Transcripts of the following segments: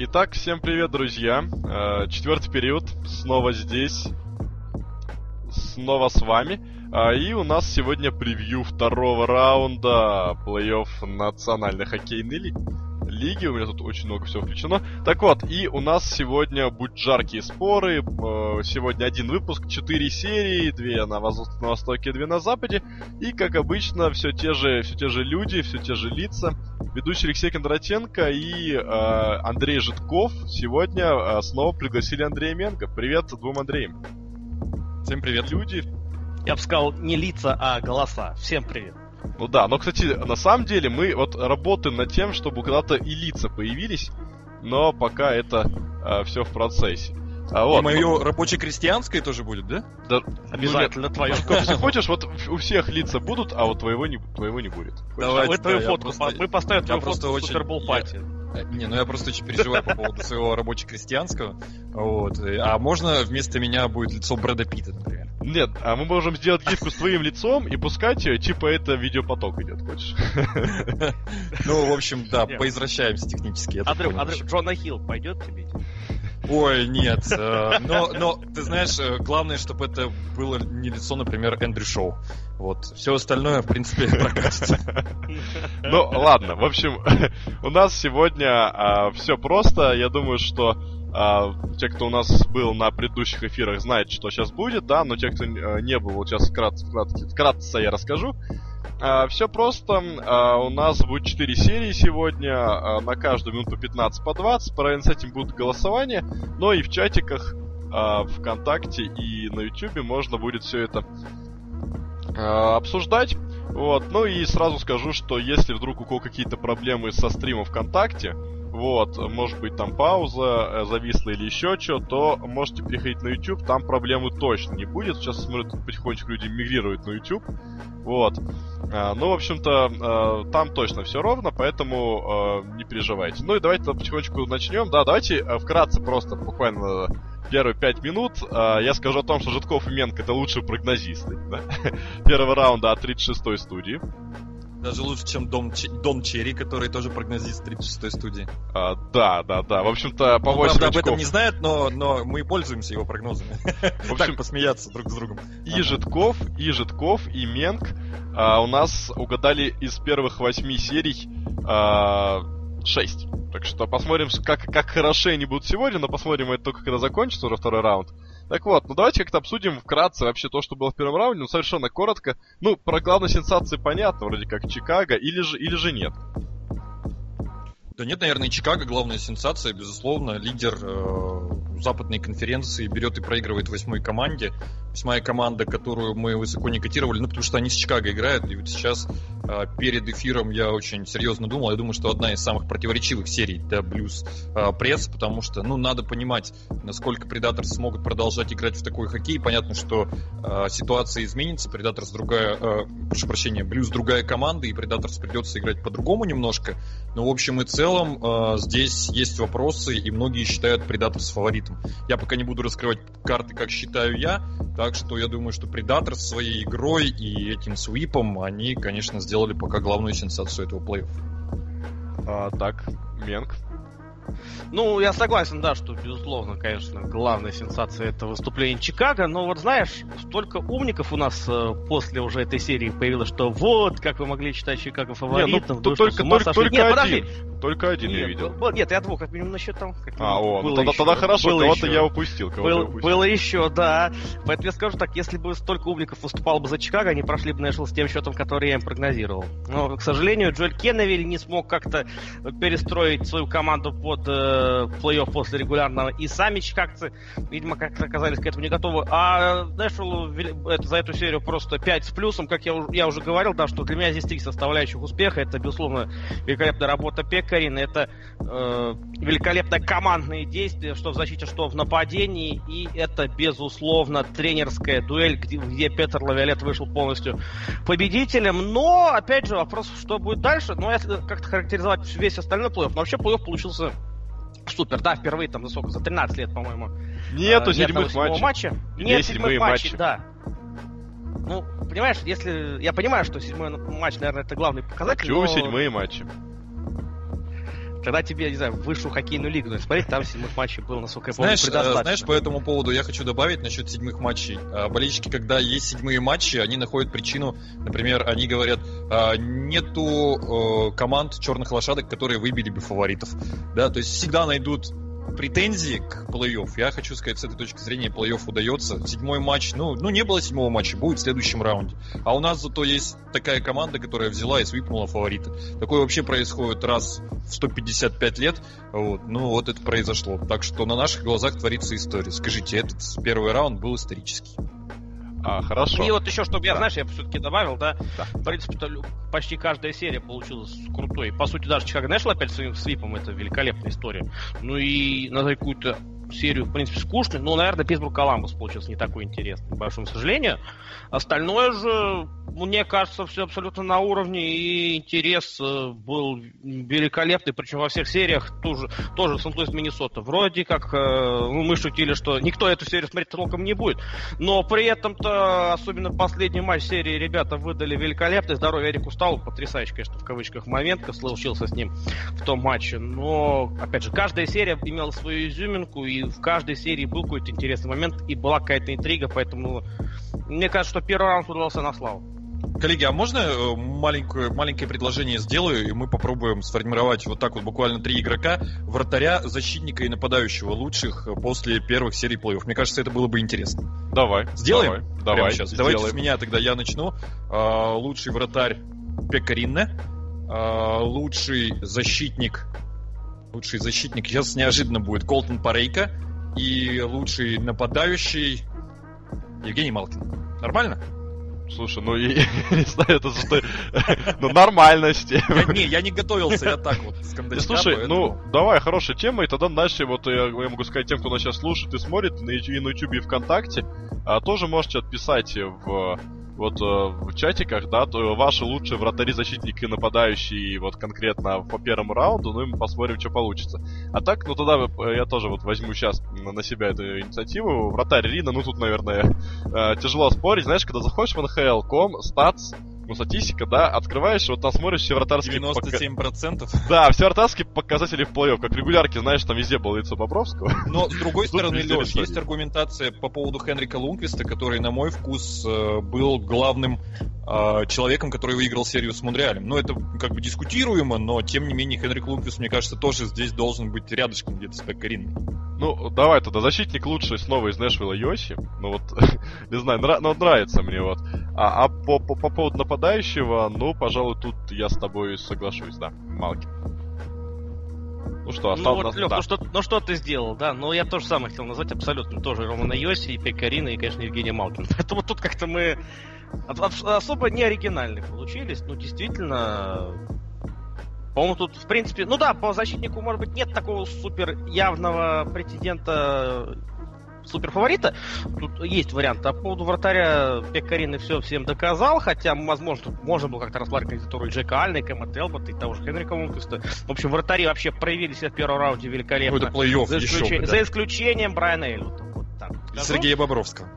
Итак, всем привет, друзья. Э, четвертый период, снова здесь, снова с вами. А, и у нас сегодня превью второго раунда плей-офф национальной хоккейной лиги лиги. У меня тут очень много всего включено. Так вот, и у нас сегодня будут жаркие споры. Э, сегодня один выпуск, четыре серии, две на, воз... на востоке, две на западе. И, как обычно, все те же, все те же люди, все те же лица. Ведущий Алексей Кондратенко и э, Андрей Житков сегодня э, снова пригласили Андрея Менко. Привет двум Андреям. Всем привет. Люди. Я бы сказал, не лица, а голоса. Всем привет. Ну да, но, кстати, на самом деле мы вот работаем над тем, чтобы когда-то и лица появились, но пока это э, все в процессе. А вот, и мое ну... рабоче-крестьянское тоже будет, да? Да. Обязательно ну, твое. Если хочешь, вот у всех лица будут, а вот твоего не, твоего не будет. Давайте, мы твою фотку, просто, мы поставим твою фотку в Супербол пати. Не, ну я просто очень переживаю по поводу своего рабоче-крестьянского. Вот. А можно вместо меня будет лицо Брэда Питта, например? Нет, а мы можем сделать гифку с твоим лицом и пускать ее, типа это видеопоток идет, хочешь? Ну, в общем, да, поизвращаемся технически. Андрей, Джона Хилл пойдет тебе? Ой, нет. Э, но, но, ты знаешь, э, главное, чтобы это было не лицо, например, Эндрю Шоу. Вот. Все остальное, в принципе, прокатится. Ну, ладно. В общем, у нас сегодня а, все просто. Я думаю, что а, те, кто у нас был на предыдущих эфирах, знают, что сейчас будет, да, но те, кто э, не был, вот сейчас вкратце, вкратце, вкратце я расскажу. А, все просто. А, у нас будет 4 серии сегодня, на каждую минуту 15 по 20. Параллельно с этим будут голосования, но и в чатиках ВКонтакте и на Ютубе можно будет все это обсуждать. Вот, ну и сразу скажу, что если вдруг у кого какие-то проблемы со стримом ВКонтакте, вот, может быть там пауза э, зависла или еще что, то можете переходить на YouTube, там проблемы точно не будет. Сейчас смотрю, потихонечку люди мигрируют на YouTube. Вот. А, ну, в общем-то, а, там точно все ровно, поэтому а, не переживайте. Ну и давайте потихонечку начнем. Да, давайте вкратце просто буквально первые пять минут а, я скажу о том, что Житков и Менко это лучшие прогнозисты да? первого раунда от 36-й студии. Даже лучше, чем Дом, Дон Черри, который тоже прогнозист 36-й студии. А, да, да, да. В общем-то, по 8 правда, очков... об этом не знает, но, но мы пользуемся его прогнозами. В общем, так, посмеяться друг с другом. И Житков, и Житков, и Менг а, у нас угадали из первых восьми серий а, 6. Так что посмотрим, как, как хороши они будут сегодня, но посмотрим это только когда закончится уже второй раунд. Так вот, ну давайте как-то обсудим вкратце вообще то, что было в первом раунде, ну совершенно коротко. Ну, про главные сенсации понятно, вроде как Чикаго, или же, или же нет. Да нет, наверное, Чикаго главная сенсация, безусловно, лидер э, западной конференции берет и проигрывает восьмой команде. Восьмая команда, которую мы высоко не котировали, ну потому что они с Чикаго играют, и вот сейчас э, перед эфиром я очень серьезно думал, я думаю, что одна из самых противоречивых серий для Блюз э, пресс, потому что, ну, надо понимать, насколько Предаторс смогут продолжать играть в такой хоккей. Понятно, что э, ситуация изменится, Предаторс другая, э, прошу прощения, Блюз другая команда, и Предаторс придется играть по-другому немножко. Но в общем и целом э, здесь есть вопросы, и многие считают с фаворитом. Я пока не буду раскрывать карты, как считаю я, так что я думаю, что Предатор своей игрой и этим свипом, они, конечно, сделали пока главную сенсацию этого плей-офф. А, так, Менг, ну, я согласен, да, что, безусловно, конечно, главная сенсация это выступление Чикаго, но вот знаешь, столько умников у нас э, после уже этой серии появилось, что вот, как вы могли считать Чикаго фаворитом. Не, ну, только, только, только нет, один. Подожди. Только один нет, я видел. Был, нет, я двух как минимум насчет там. а, о, ну тогда, тогда хорошо, кого-то я упустил. Кого был, упустил. Было еще, да. Поэтому я скажу так, если бы столько умников выступало бы за Чикаго, они прошли бы Нэшвилл с тем счетом, который я им прогнозировал. Но, к сожалению, Джоэль Кенневиль не смог как-то перестроить свою команду под э, плей-офф после регулярного, и сами чикагцы, видимо, как-то оказались к этому не готовы. А Нэшвиллу за эту серию просто 5 с плюсом, как я, я уже говорил, да, что для меня здесь три составляющих успеха. Это, безусловно, великолепная работа Пекарина, это э, великолепное командные действия, что в защите, что в нападении, и это, безусловно, тренерская дуэль, где, где Петр Лавиолет вышел полностью победителем. Но, опять же, вопрос, что будет дальше. Ну, если как-то характеризовать весь остальной плей-офф, но вообще плей-офф получился Супер, да, впервые там за сколько? За 13 лет, по-моему. Нету а, седьмых матчей. матча. Нет седьмых матчей, матчи. да. Ну, понимаешь, если... Я понимаю, что седьмой матч, наверное, это главный показатель, Хочу но... седьмые матчи. Тогда тебе, не знаю, высшую хоккейную лигу надо смотреть, там седьмых матчей было, насколько я помню, знаешь, предостаточно. Знаешь, по этому поводу я хочу добавить насчет седьмых матчей. А, болельщики, когда есть седьмые матчи, они находят причину, например, они говорят, а, нету команд черных лошадок, которые выбили бы фаворитов. Да, то есть всегда найдут претензии к плей-офф. Я хочу сказать, с этой точки зрения плей-офф удается. Седьмой матч, ну, ну не было седьмого матча, будет в следующем раунде. А у нас зато есть такая команда, которая взяла и свипнула фаворита. Такое вообще происходит раз в 155 лет. Вот. Ну, вот это произошло. Так что на наших глазах творится история. Скажите, этот первый раунд был исторический. А, хорошо. И вот еще, чтобы я, знаешь, я все-таки добавил, да, да. в принципе, почти каждая серия получилась крутой. По сути, даже Чикаго Нэшл опять своим свипом, это великолепная история. Ну и на какую-то серию, в принципе, скучной. Но, наверное, Питтсбург Коламбус получился не такой интересный, к большому сожалению. Остальное же, мне кажется, все абсолютно на уровне, и интерес э, был великолепный, причем во всех сериях тоже, тоже Сент-Луис Миннесота. Вроде как э, ну, мы шутили, что никто эту серию смотреть толком не будет, но при этом-то, особенно последний матч серии, ребята выдали великолепный. Здоровье Эрику Сталу, потрясающий, конечно, в кавычках момент, как случился с ним в том матче. Но, опять же, каждая серия имела свою изюминку, и в каждой серии был какой-то интересный момент, и была какая-то интрига, поэтому мне кажется, что первый раунд удался на славу. Коллеги, а можно э, маленькое, маленькое предложение сделаю, и мы попробуем сформировать вот так вот буквально три игрока, вратаря, защитника и нападающего лучших после первых серий плей-офф. Мне кажется, это было бы интересно. Давай. Сделаем? Давай. Прямо сейчас. Сделаем. Давайте с меня тогда я начну. А, лучший вратарь Пекаринне. А, лучший защитник Лучший защитник сейчас неожиданно будет Колтон Парейка. И лучший нападающий Евгений Малкин. Нормально? Слушай, ну я, не знаю, это что... ну нормальности. Я, не, я не готовился, я так вот с Слушай, поэтому... ну давай, хорошая тема, и тогда дальше вот я, я могу сказать тем, кто нас сейчас слушает и смотрит на, и на YouTube и ВКонтакте, а, тоже можете отписать в вот э, в чатиках, да, то ваши лучшие вратари, защитники нападающие вот конкретно по первому раунду, ну и мы посмотрим, что получится. А так, ну тогда э, я тоже вот возьму сейчас на себя эту инициативу. Вратарь Рина, ну тут, наверное, э, тяжело спорить. Знаешь, когда заходишь в NHL.com, статс, ну, статистика, да, открываешь, вот там смотришь все вратарские... 97%? Пока... Да, все вратарские показатели в плей как регулярки, знаешь, там везде было лицо Бобровского. Но, с другой стороны, Леш, есть аргументация по поводу Хенрика Лунквиста, который, на мой вкус, э, был главным э, человеком, который выиграл серию с Монреалем. Ну, это как бы дискутируемо, но, тем не менее, Хенрик Лунквист, мне кажется, тоже здесь должен быть рядышком где-то с Пекариной. Ну, давай тогда, защитник лучший снова из Нэшвилла Йоси. Ну вот, не знаю, нра- ну, нравится мне вот. А, а по, по, по поводу нападающего, ну, пожалуй, тут я с тобой соглашусь, да, Малкин. Ну что, осталось... Ну, вот, Лёх, да. ну, что, ну что ты сделал, да? Ну, я тоже самое хотел назвать абсолютно тоже Романа Йоси, и Пекарина, и, конечно, Евгения Малкин. Поэтому тут как-то мы особо не оригинальные получились. Ну, действительно, по-моему, тут, в принципе, ну да, по защитнику, может быть, нет такого супер явного претендента супер фаворита. Тут есть вариант. А по поводу вратаря Пекарины все всем доказал, хотя, возможно, можно было как-то рассматривать кандидатуру Джека Альна, Кэма Телбота и того же Хенрика Мунквиста. В общем, вратари вообще проявили себя в первом раунде великолепно. Ну, это плей-офф за, исключ... еще, за исключением Брайана Эллиота. Вот так. Сергея Бобровского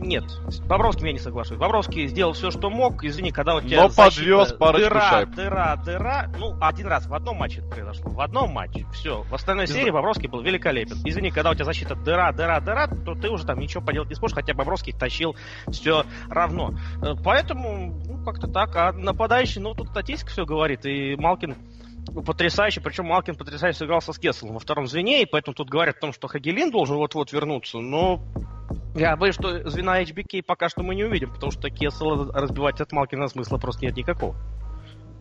нет, с Бобровским я не соглашусь. Бобровский сделал все, что мог. Извини, когда у тебя Но подвез парочку дыра, шайб. дыра, дыра. Ну, один раз в одном матче это произошло. В одном матче. Все. В остальной Без... серии Бобровский был великолепен. Извини, когда у тебя защита дыра, дыра, дыра, то ты уже там ничего поделать не сможешь, хотя Бобровский тащил все равно. Э, поэтому, ну, как-то так. А нападающий, ну, тут статистика все говорит. И Малкин потрясающе, причем Малкин потрясающе сыграл со Скесселом во втором звене, и поэтому тут говорят о том, что Хагелин должен вот-вот вернуться, но я боюсь, что звена HBK пока что мы не увидим, потому что Кессела разбивать от Малкина смысла просто нет никакого.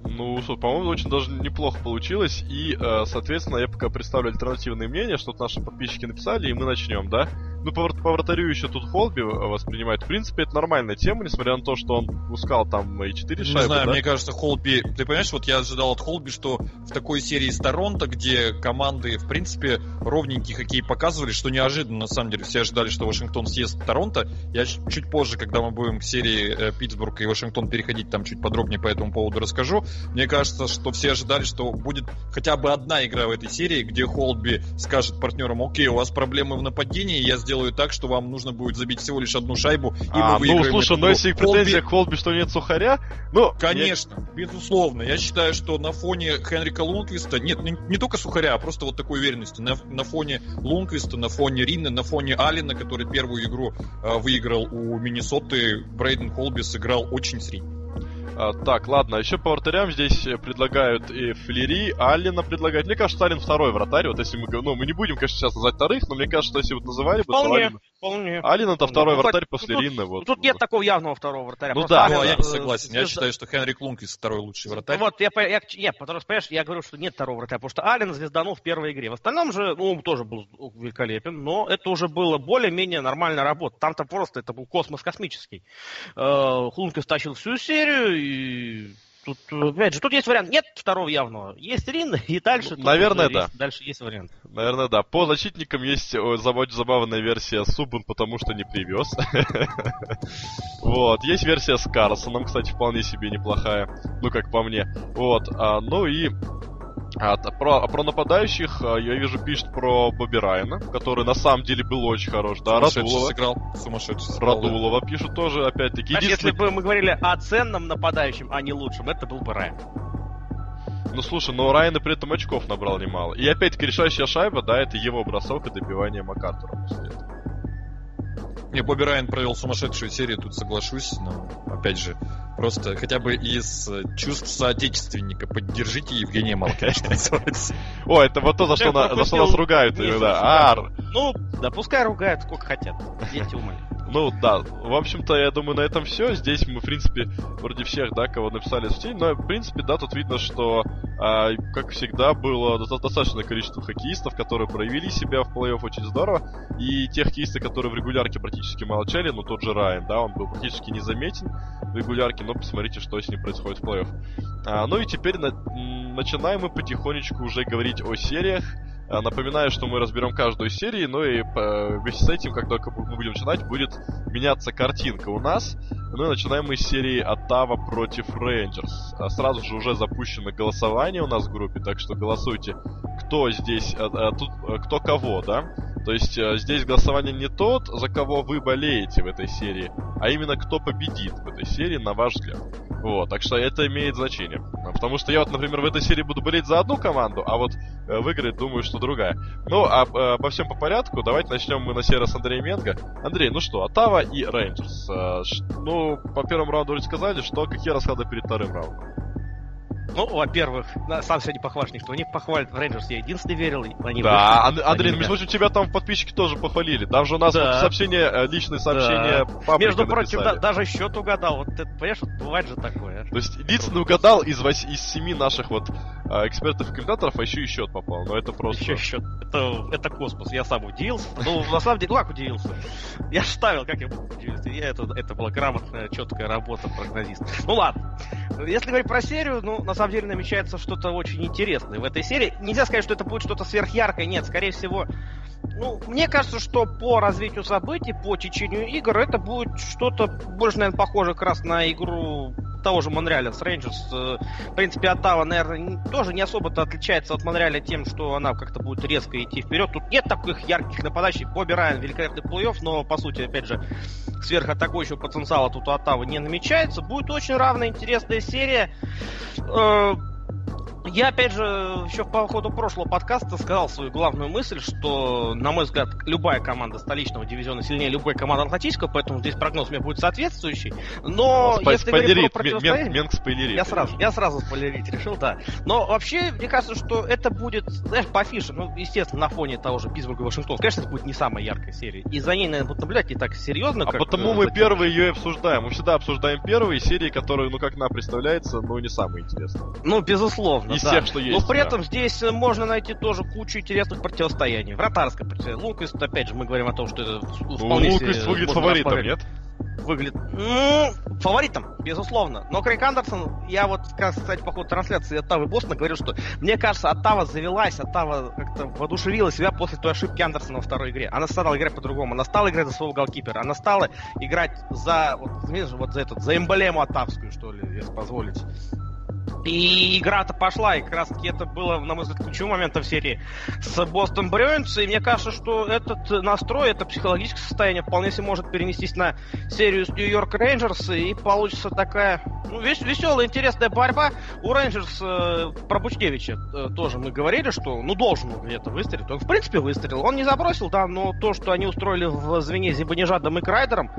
Ну, по-моему, очень даже неплохо получилось. И, э, соответственно, я пока представлю альтернативные мнения, что наши подписчики написали, и мы начнем, да? Ну, по, по вратарю еще тут Холби воспринимает. В принципе, это нормальная тема, несмотря на то, что он пускал там и 4 шайбы. Не знаю, да? мне кажется, Холби... Ты понимаешь, вот я ожидал от Холби, что в такой серии с Торонто, где команды, в принципе, ровненький хоккей показывали, что неожиданно, на самом деле, все ожидали, что Вашингтон съест Торонто. Я чуть позже, когда мы будем к серии э, Питтсбург и Вашингтон переходить, там чуть подробнее по этому поводу расскажу. Мне кажется, что все ожидали, что будет хотя бы одна игра в этой серии, где Холби скажет партнерам, окей, у вас проблемы в нападении, я сделаю так, что вам нужно будет забить всего лишь одну шайбу, и а, мы выиграем. Ну, слушай, но если претензия к Холби, что нет сухаря, ну... Конечно, я... безусловно. Я считаю, что на фоне Хенрика Лунквиста, нет, не, не только сухаря, а просто вот такой уверенности, на, на фоне Лунквиста, на фоне Рины, на фоне Алина, который первую игру э, выиграл у Миннесоты, Брейден Холби сыграл очень средний. А, так, ладно, еще по вратарям здесь предлагают и Флери, Аллена предлагают. Мне кажется, Аллен второй вратарь. Вот если мы, ну, мы не будем, конечно, сейчас называть вторых, но мне кажется, что если вот называли бы, вполне, Аллен... вполне. Аллен это второй ну, вратарь после тут, Ринны. Вот, тут вот. нет такого явного второго вратаря. Ну да, Аллен, ну, я не согласен. Я считаю, что Хенрик Лунквист второй лучший вратарь. Вот, я, я, нет, потому что, понимаешь, я говорю, что нет второго вратаря, потому что Аллен звезданул в первой игре. В остальном же, ну, он тоже был великолепен, но это уже было более-менее нормальная работа. Там-то просто это был космос космический. Э, Лунквист тащил всю серию и Тут, опять же, тут есть вариант. Нет второго явного. Есть Рин, и дальше... Наверное, да. Есть, дальше есть вариант. Наверное, да. По защитникам есть завод забавная версия Субун, потому что не привез. Вот. Есть версия с Карлсоном, кстати, вполне себе неплохая. Ну, как по мне. Вот. А, ну и а, про, а про нападающих а, я вижу пишет про Бобби Райана, который на самом деле был очень хорош. Да, Радулова. сыграл. Сумасшедший сыграл. Радулова пишут тоже, опять-таки. Значит, единственный... если бы мы говорили о ценном нападающем, а не лучшем, это был бы Райан. Ну слушай, но Райан при этом очков набрал немало. И опять-таки решающая шайба, да, это его бросок и добивание Макартура после этого. Не, Бобби Райан провел сумасшедшую серию, тут соглашусь, но, опять же, просто хотя бы из чувств соотечественника поддержите Евгения Малкина, что называется. О, это вот то, за что, на, за что нас ругают иногда. Ар. Ну, да пускай ругают сколько хотят. Дети умали. Ну да, в общем-то, я думаю, на этом все. Здесь мы, в принципе, вроде всех, да, кого написали в тень, но, в принципе, да, тут видно, что, а, как всегда, было достаточное количество хоккеистов, которые проявили себя в плей-офф очень здорово, и те хоккеисты, которые в регулярке практически молчали, ну, тот же Райан, да, он был практически незаметен в регулярке, но посмотрите, что с ним происходит в плей-офф. А, ну и теперь на... начинаем мы потихонечку уже говорить о сериях, напоминаю, что мы разберем каждую серию, но и вместе с этим, как только мы будем начинать, будет меняться картинка у нас. Ну и начинаем мы с серии Оттава против Рейнджерс. А сразу же уже запущено голосование у нас в группе, так что голосуйте, кто здесь, а, а, тут, кто кого, да? То есть здесь голосование не тот, за кого вы болеете в этой серии, а именно кто победит в этой серии, на ваш взгляд. Вот, так что это имеет значение. Потому что я вот, например, в этой серии буду болеть за одну команду, а вот э, выиграть думаю, что другая. Ну, а э, обо всем по порядку. Давайте начнем мы на серии с Андрея Менга. Андрей, ну что, Атава и Рейнджерс. Э, ну, по первому раунду уже сказали, что какие расклады перед вторым раундом? Ну, во-первых, сам сегодня похвалишь, никто не похвалит. В Рейнджерс я единственный верил. Они да, вышли, Андрей, они между прочим, тебя там подписчики тоже похвалили. Там же у нас да. сообщение, э, личные сообщения да. Между прочим, да, даже счет угадал. Вот это, понимаешь, вот бывает же такое. То есть единственный угадал из, вось... из семи наших вот а, экспертов и комментаторов, а еще и счет попал. Но это просто... Еще счет. Это, это космос. Я сам удивился. Ну, на самом деле, ну как удивился? Я ставил, как я удивился. Я, это, это была грамотная, четкая работа прогнозиста. Ну ладно. Если говорить про серию, ну, на самом деле намечается что-то очень интересное в этой серии. Нельзя сказать, что это будет что-то сверхяркое, нет, скорее всего, ну, мне кажется, что по развитию событий, по течению игр, это будет что-то больше, наверное, похоже как раз на игру того же Монреаля с Рейнджерс. В принципе, Оттава, наверное, тоже не особо-то отличается от Монреаля тем, что она как-то будет резко идти вперед. Тут нет таких ярких нападающих. Бобби Райан великолепный плей-офф, но, по сути, опять же, сверхатакующего потенциала тут у Оттавы не намечается. Будет очень равная, интересная серия. Э, я, опять же, еще по ходу прошлого подкаста сказал свою главную мысль, что, на мой взгляд, любая команда столичного дивизиона сильнее любой команды атлантического, поэтому здесь прогноз у меня будет соответствующий. Но, Спа- если говорить про. Менг спойлерит. Я сразу, я сразу спойлерить решил, да. Но вообще, мне кажется, что это будет, знаешь, по афише, ну, естественно, на фоне того же Питтсбурга и Вашингтона, конечно, это будет не самая яркая серия. И за ней, наверное, будут наблюдать не так серьезно, а как... потому э, мы первые ее обсуждаем. Мы всегда обсуждаем первые серии, которые, ну, как нам представляется, ну, не самые интересные. Ну, безусловно, Из да. всех, что есть. Но при этом здесь э, можно найти тоже кучу интересных противостояний. Вратарское противостояние. Луквист, опять же, мы говорим о том, что это вполне Луквист выглядит фаворитом, нет? Выглядит... Ну, фаворитом, безусловно. Но Крейг Андерсон, я вот, кстати, по ходу трансляции Оттавы Бостона говорил, что мне кажется, Оттава завелась, Оттава как-то воодушевила себя после той ошибки Андерсона во второй игре. Она стала играть по-другому. Она стала играть за своего голкипера. Она стала играть за, вот, вот за этот, за эмблему Оттавскую, что ли, если позволить. И игра-то пошла, и как раз таки это было, на мой взгляд, ключевым моментом серии с Бостон Брюинс, и мне кажется, что этот настрой, это психологическое состояние вполне себе может перенестись на серию с Нью-Йорк Рейнджерс, и получится такая ну, вес- веселая, интересная борьба. У Рейнджерс э, про Бучкевича э, тоже мы говорили, что ну должен где-то выстрелить. Он в принципе выстрелил. Он не забросил, да, но то, что они устроили в звене Зибанежадом и Крайдером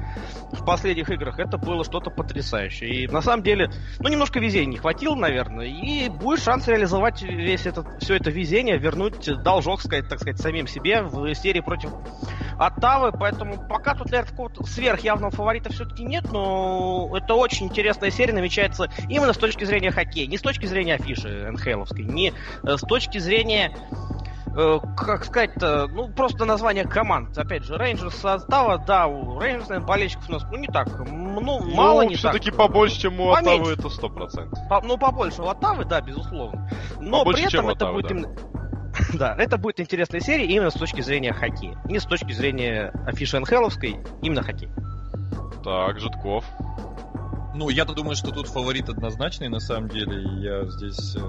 в последних играх, это было что-то потрясающее. И на самом деле, ну немножко везения не хватило, наверное, и будет шанс реализовать весь этот, все это везение, вернуть должок, сказать, так сказать, самим себе в серии против Оттавы, поэтому пока тут, наверное, какого-то сверхявного фаворита все-таки нет, но это очень интересная серия, намечается именно с точки зрения хоккея, не с точки зрения афиши НХЛовской, не э, с точки зрения как сказать-то, ну, просто название команд. Опять же, Рейнджерс состава, да, у Рейнджерс, наверное, болельщиков у нас, ну, не так, ну, мало ну, не все-таки так. побольше, чем у Оттавы, Поменьше. это сто процентов. По- ну, побольше у Оттавы, да, безусловно. Но Побольше, при этом это Оттавы, будет да. именно... Да, это будет интересная серия именно с точки зрения хоккея. Не с точки зрения афиши НХЛовской, именно хоккей. Так, Житков. Ну, я-то думаю, что тут фаворит однозначный, на самом деле. Я здесь э,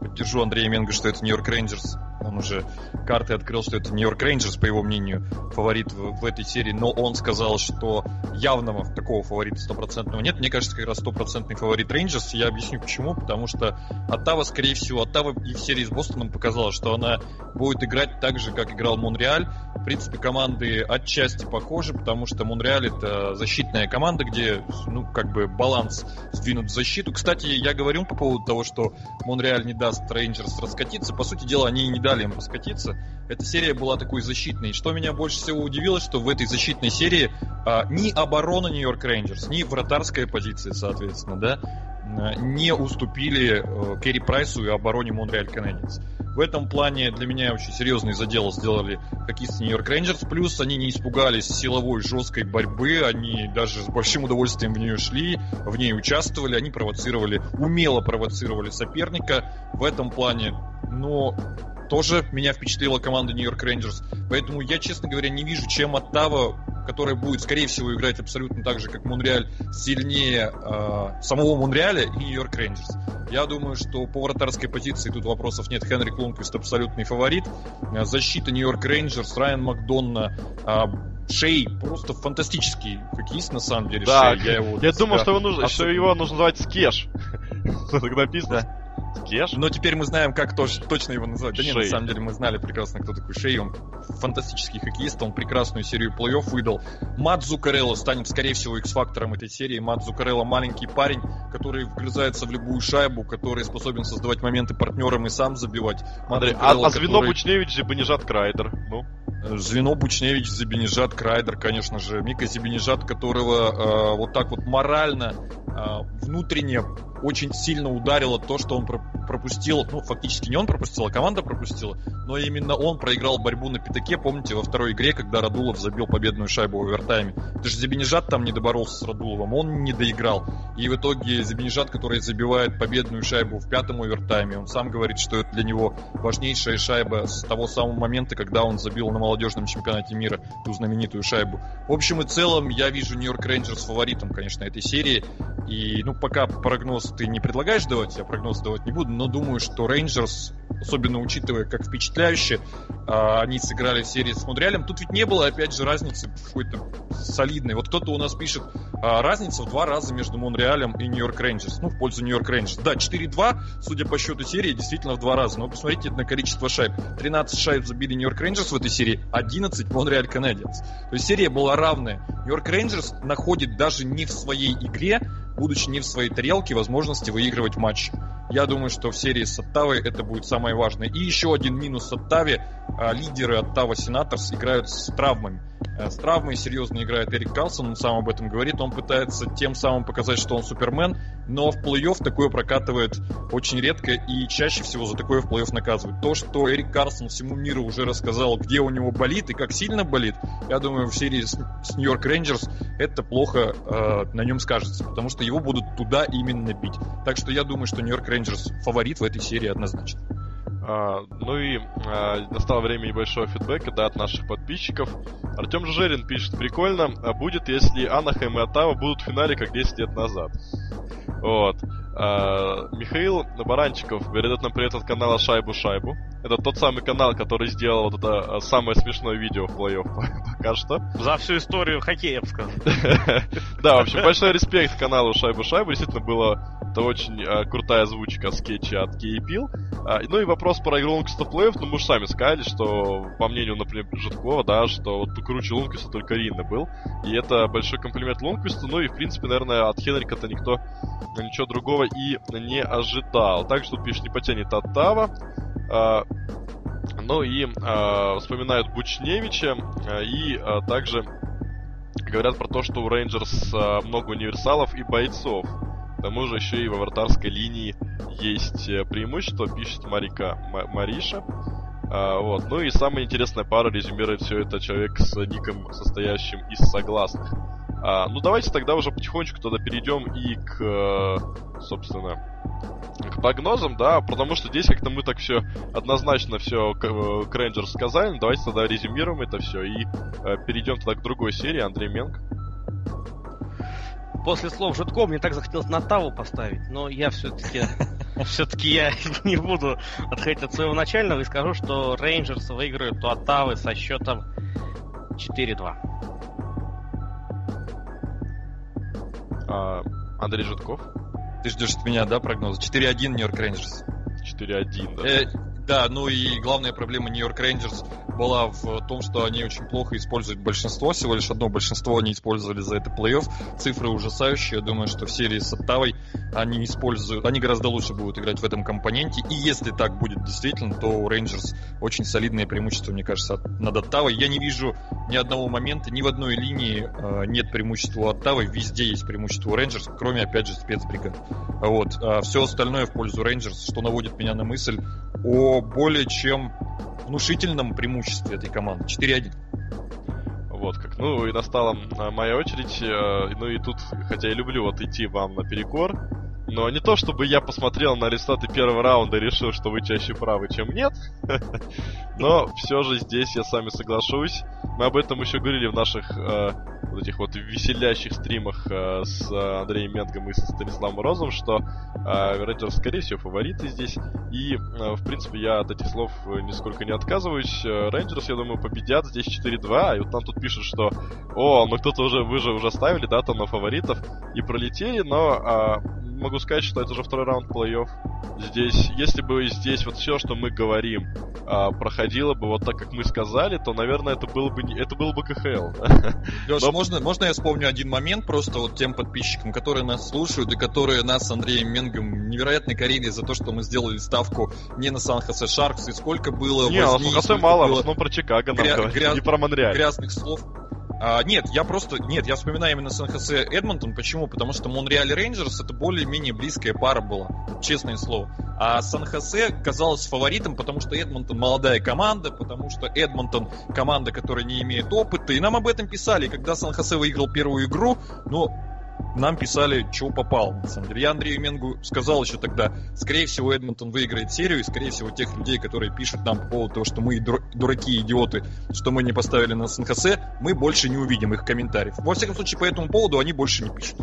поддержу Андрея Менга, что это Нью-Йорк Рейнджерс. Он уже карты открыл, что это Нью-Йорк Рейнджерс, по его мнению, фаворит в, в этой серии. Но он сказал, что явного такого фаворита стопроцентного нет. Мне кажется, как раз стопроцентный фаворит Рейнджерс. Я объясню почему. Потому что Оттава, скорее всего, Оттава и в серии с Бостоном показала, что она будет играть так же, как играл Монреаль. В принципе, команды отчасти похожи, потому что Монреаль это защитная команда, где, ну, как бы баланс сдвинут в защиту. Кстати, я говорил по поводу того, что Монреаль не даст Рейнджерс раскатиться. По сути дела, они и не дали им раскатиться. Эта серия была такой защитной. Что меня больше всего удивило, что в этой защитной серии а, ни оборона Нью-Йорк Рейнджерс, ни вратарская позиция, соответственно, да, не уступили э, Керри Прайсу и обороне Монреаль Канадиенс. В этом плане для меня очень серьезный задел сделали хоккеисты Нью-Йорк Рейнджерс. Плюс они не испугались силовой жесткой борьбы, они даже с большим удовольствием в нее шли, в ней участвовали, они провоцировали, умело провоцировали соперника. В этом плане, но тоже меня впечатлила команда Нью-Йорк Рейнджерс. Поэтому я, честно говоря, не вижу, чем Оттава, которая будет, скорее всего, играть абсолютно так же, как Монреаль, сильнее э, самого Монреаля и Нью-Йорк Рейнджерс. Я думаю, что по вратарской позиции тут вопросов нет. Хенрик Лунквист абсолютный фаворит. Э, Защита Нью-Йорк Рейнджерс, Райан Макдонна, э, Шей просто фантастический хоккеист, на самом деле. Да, Шей. Я, его Я думал, что его нужно, что его нужно называть Скеш. Написано. Скеш? Но теперь мы знаем, как точ- точно его называть. Да нет, на Шей. самом деле мы знали прекрасно, кто такой Шей. Он фантастический хоккеист, он прекрасную серию плей-офф выдал. Мат Зукарелло станет, скорее всего, X-фактором этой серии. Мат Зукарелло маленький парень, который вгрызается в любую шайбу, который способен создавать моменты партнерам и сам забивать. Мат Андрей, а, Зукарелло, а звено который- Бучневич Зибанижат Крайдер. Ну, Э, Звено Бучневич, Забинежат, Крайдер, конечно же. Мика Забинежат, которого э, вот так вот морально, э, внутренне очень сильно ударило то, что он про- пропустил, ну, фактически не он пропустил, а команда пропустила, но именно он проиграл борьбу на пятаке, помните, во второй игре, когда Радулов забил победную шайбу в овертайме. Это же Забинежат там не доборолся с Радуловым, он не доиграл. И в итоге Забинежат, который забивает победную шайбу в пятом овертайме, он сам говорит, что это для него важнейшая шайба с того самого момента, когда он забил на молодежном чемпионате мира ту знаменитую шайбу. В общем и целом, я вижу Нью-Йорк Рейнджерс фаворитом, конечно, этой серии. И, ну, пока прогноз ты не предлагаешь давать, я прогноз давать не буду, но думаю, что Рейнджерс, особенно учитывая, как впечатляюще а, они сыграли в серии с Монреалем, тут ведь не было, опять же, разницы какой-то солидной. Вот кто-то у нас пишет, а, разница в два раза между Монреалем и Нью-Йорк Рейнджерс. Ну, в пользу Нью-Йорк Рейнджерс. Да, 4-2, судя по счету серии, действительно в два раза. Но посмотрите на количество шайб. 13 шайб забили Нью-Йорк Рейнджерс в этой серии, 11 Монреаль Канадиенс. То есть серия была равная. Нью-Йорк Рейнджерс находит даже не в своей игре, будучи не в своей тарелке, возможности выигрывать матч. Я думаю, что в серии с Оттавой это будет самое важное. И еще один минус Оттаве. А, Лидеры Оттава Сенаторс играют с травмами. Э, С травмой серьезно играет Эрик Карлсон, он сам об этом говорит. Он пытается тем самым показать, что он супермен, но в плей-офф такое прокатывает очень редко и чаще всего за такое в плей-офф наказывают. То, что Эрик Карлсон всему миру уже рассказал, где у него болит и как сильно болит, я думаю, в серии с, Нью-Йорк Рейнджерс это плохо э, на нем скажется, потому что его будут туда именно бить. Так что я думаю, что Нью-Йорк Рейнджерс фаворит в этой серии однозначно. А, ну и а, настало время небольшого фидбэка да, от наших подписчиков. Артем Жижерин пишет, прикольно а будет, если Анахайм и Оттава будут в финале, как 10 лет назад. Вот. А, Михаил Баранчиков передает нам привет от канала Шайбу-Шайбу. Это тот самый канал, который сделал вот это а, самое смешное видео в плей-офф пока что. За всю историю хоккея, я бы сказал. Да, в общем, большой респект каналу Шайбу-Шайбу. Действительно, было это очень э, крутая озвучка скетча от Кей Пил. А, ну и вопрос про игру Лункиста плей ну мы же сами сказали, что, по мнению, например, Житкова, да, что вот круче Лункиста только Ринна был. И это большой комплимент Лунквисту, ну и, в принципе, наверное, от Хенрика-то никто ничего другого и не ожидал. Также тут пишет, не потянет Оттава. А, ну и а, вспоминают Бучневича а, и также говорят про то, что у Рейнджерс много универсалов и бойцов. К тому же еще и во вратарской линии есть э, преимущество, пишет Марика Мариша. А, вот. Ну и самая интересная пара резюмирует все это человек с ником, состоящим из согласных. А, ну давайте тогда уже потихонечку тогда перейдем и к, э, собственно, к прогнозам, да, потому что здесь как-то мы так все однозначно все к, э, к Рейнджерс сказали. Давайте тогда резюмируем это все и э, перейдем тогда к другой серии. Андрей Менг после слов Житкова мне так захотелось на Оттаву поставить, но я все-таки все-таки я не буду отходить от своего начального и скажу, что Рейнджерс выиграют у Оттавы со счетом 4-2. А, Андрей Житков? Ты ждешь от меня, да, прогноз? 4-1 Нью-Йорк Рейнджерс. 4-1, да. Э, да, ну и главная проблема Нью-Йорк Рейнджерс была в том, что они очень плохо используют большинство, всего лишь одно большинство они использовали за это плей-офф. Цифры ужасающие, я думаю, что в серии с Оттавой они используют, они гораздо лучше будут играть в этом компоненте, и если так будет действительно, то у Рейнджерс очень солидное преимущество, мне кажется, над Оттавой. Я не вижу ни одного момента, ни в одной линии э, нет преимущества у Оттавы, везде есть преимущество у Рейнджерс, кроме, опять же, спецбригад. Вот. А все остальное в пользу Рейнджерс, что наводит меня на мысль о более чем внушительном преимуществе этой команды. 4-1. Вот как. Ну и настала моя очередь. Э, ну и тут, хотя я люблю вот идти вам наперекор, но не то, чтобы я посмотрел на результаты первого раунда и решил, что вы чаще правы, чем нет. Но все же здесь я с вами соглашусь. Мы об этом еще говорили в наших э, вот этих вот веселящих стримах э, с Андреем Менгом и со Станиславом Розом, что э, Рейнджерс, скорее всего, фавориты здесь. И, э, в принципе, я от этих слов нисколько не отказываюсь. Э, Рейнджерс, я думаю, победят здесь 4-2. И вот нам тут пишут, что о, ну кто-то уже, вы же уже ставили, да, там на фаворитов и пролетели, но э, могу сказать, что это уже второй раунд плей-офф. Здесь, если бы здесь вот все, что мы говорим, а, проходило бы вот так, как мы сказали, то, наверное, это было бы, это было бы КХЛ. Леша, Но... можно, можно я вспомню один момент просто вот тем подписчикам, которые нас слушают и которые нас с Андреем Менгом невероятной карьере за то, что мы сделали ставку не на Сан-Хосе Шаркс, и сколько было Не, возни, на Сан-Хосе мало, в основном про Чикаго нам гря- гря- не про Монреаль. Грязных слов. А, нет, я просто... Нет, я вспоминаю именно Сан-Хосе Эдмонтон. Почему? Потому что Монреаль Рейнджерс это более-менее близкая пара была. Честное слово. А Сан-Хосе казалось фаворитом, потому что Эдмонтон молодая команда, потому что Эдмонтон команда, которая не имеет опыта. И нам об этом писали. когда Сан-Хосе выиграл первую игру, ну, нам писали, что попал, на самом деле. Я Андрею Менгу сказал еще тогда, скорее всего, Эдмонтон выиграет серию, и, скорее всего, тех людей, которые пишут нам по поводу того, что мы дураки, идиоты, что мы не поставили на сан мы больше не увидим их комментариев. Во всяком случае, по этому поводу они больше не пишут.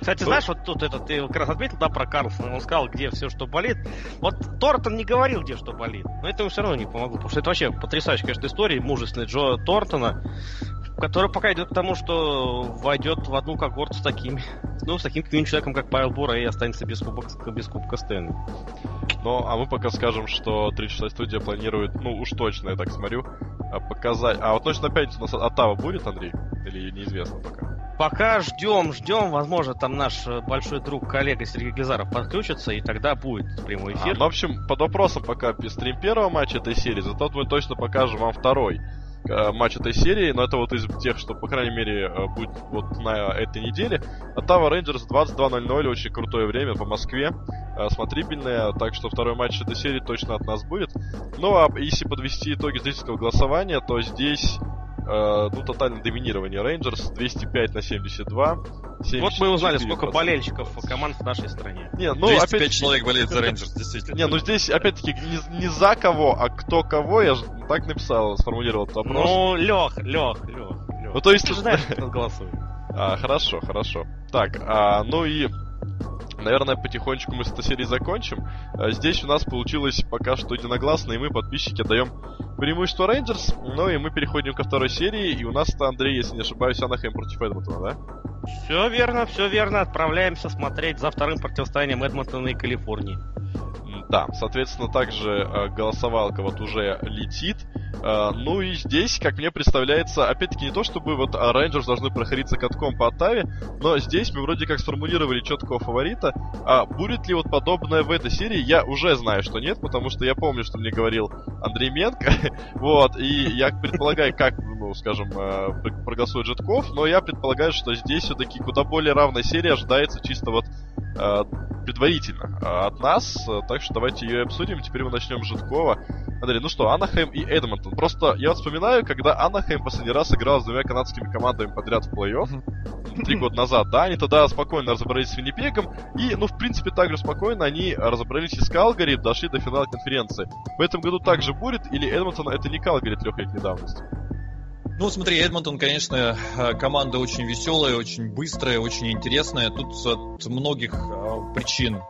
Кстати, знаешь, вот тут это ты как раз отметил, да, про Карлсона, он сказал, где все, что болит. Вот Тортон не говорил, где что болит, но это ему все равно не помогло, потому что это вообще потрясающая, конечно, история, мужественный Джо Тортона, который пока идет к тому, что войдет в одну когорту с такими, ну, с таким человеком, как Павел Бура, и останется без кубка, без кубка Стэнли. Ну, а мы пока скажем, что 3 часа студия планирует, ну, уж точно, я так смотрю, а, показать... А вот точно опять у нас Оттава будет, Андрей? Или неизвестно пока? Пока ждем, ждем. Возможно, там наш большой друг, коллега Сергей Глизаров подключится, и тогда будет прямой эфир. А, ну, в общем, под вопросом пока стрим первого матча этой серии, зато мы точно покажем вам второй. Э, матч этой серии, но это вот из тех, что, по крайней мере, э, будет вот на этой неделе. Оттава Рейнджерс 22.00, очень крутое время по Москве, э, смотрибельное, так что второй матч этой серии точно от нас будет. Ну, а если подвести итоги зрительского голосования, то здесь э, ну, тотальное доминирование Рейнджерс 205 на 72. Вот мы узнали, сколько болельщиков команд в нашей стране. Не, ну, 205 опять... человек болеет за Рейнджерс, действительно. Не, ну здесь, опять-таки, не, не за кого, а кто кого, я же так написал, сформулировал этот вопрос. Ну, Лех, Лех, Лех. Ну, то есть... Ты же знаешь, кто голосует. А, хорошо, хорошо. Так, а, ну и Наверное, потихонечку мы с этой серией закончим. А здесь у нас получилось пока что единогласно, и мы, подписчики, даем преимущество Рейнджерс. Ну и мы переходим ко второй серии, и у нас-то, Андрей, если не ошибаюсь, Анахем против Эдмонтона, да? Все верно, все верно. Отправляемся смотреть за вторым противостоянием Эдмонтона и Калифорнии. Да, соответственно, также э, голосовалка вот уже летит. Э, ну и здесь, как мне представляется, опять-таки не то, чтобы вот Рейнджерс должны проходиться катком по Оттаве, но здесь мы вроде как сформулировали четкого фаворита. А будет ли вот подобное в этой серии, я уже знаю, что нет, потому что я помню, что мне говорил Андрей Менко, вот, и я предполагаю, как, ну, скажем, э, проголосует Житков, но я предполагаю, что здесь все-таки куда более равная серия ожидается чисто вот предварительно от нас, так что давайте ее обсудим. Теперь мы начнем с Житкова. Андрей, ну что, Анахайм и Эдмонтон. Просто я вот вспоминаю, когда Анахайм последний раз играл с двумя канадскими командами подряд в плей-офф, три года назад, да, они тогда спокойно разобрались с Виннипегом, и, ну, в принципе, также спокойно они разобрались и с Калгари, дошли до финала конференции. В этом году также будет, или Эдмонтон это не Калгари трехлетней давности? Ну, смотри, Эдмонтон, конечно, э, команда очень веселая, очень быстрая, очень интересная. Тут от многих э, причин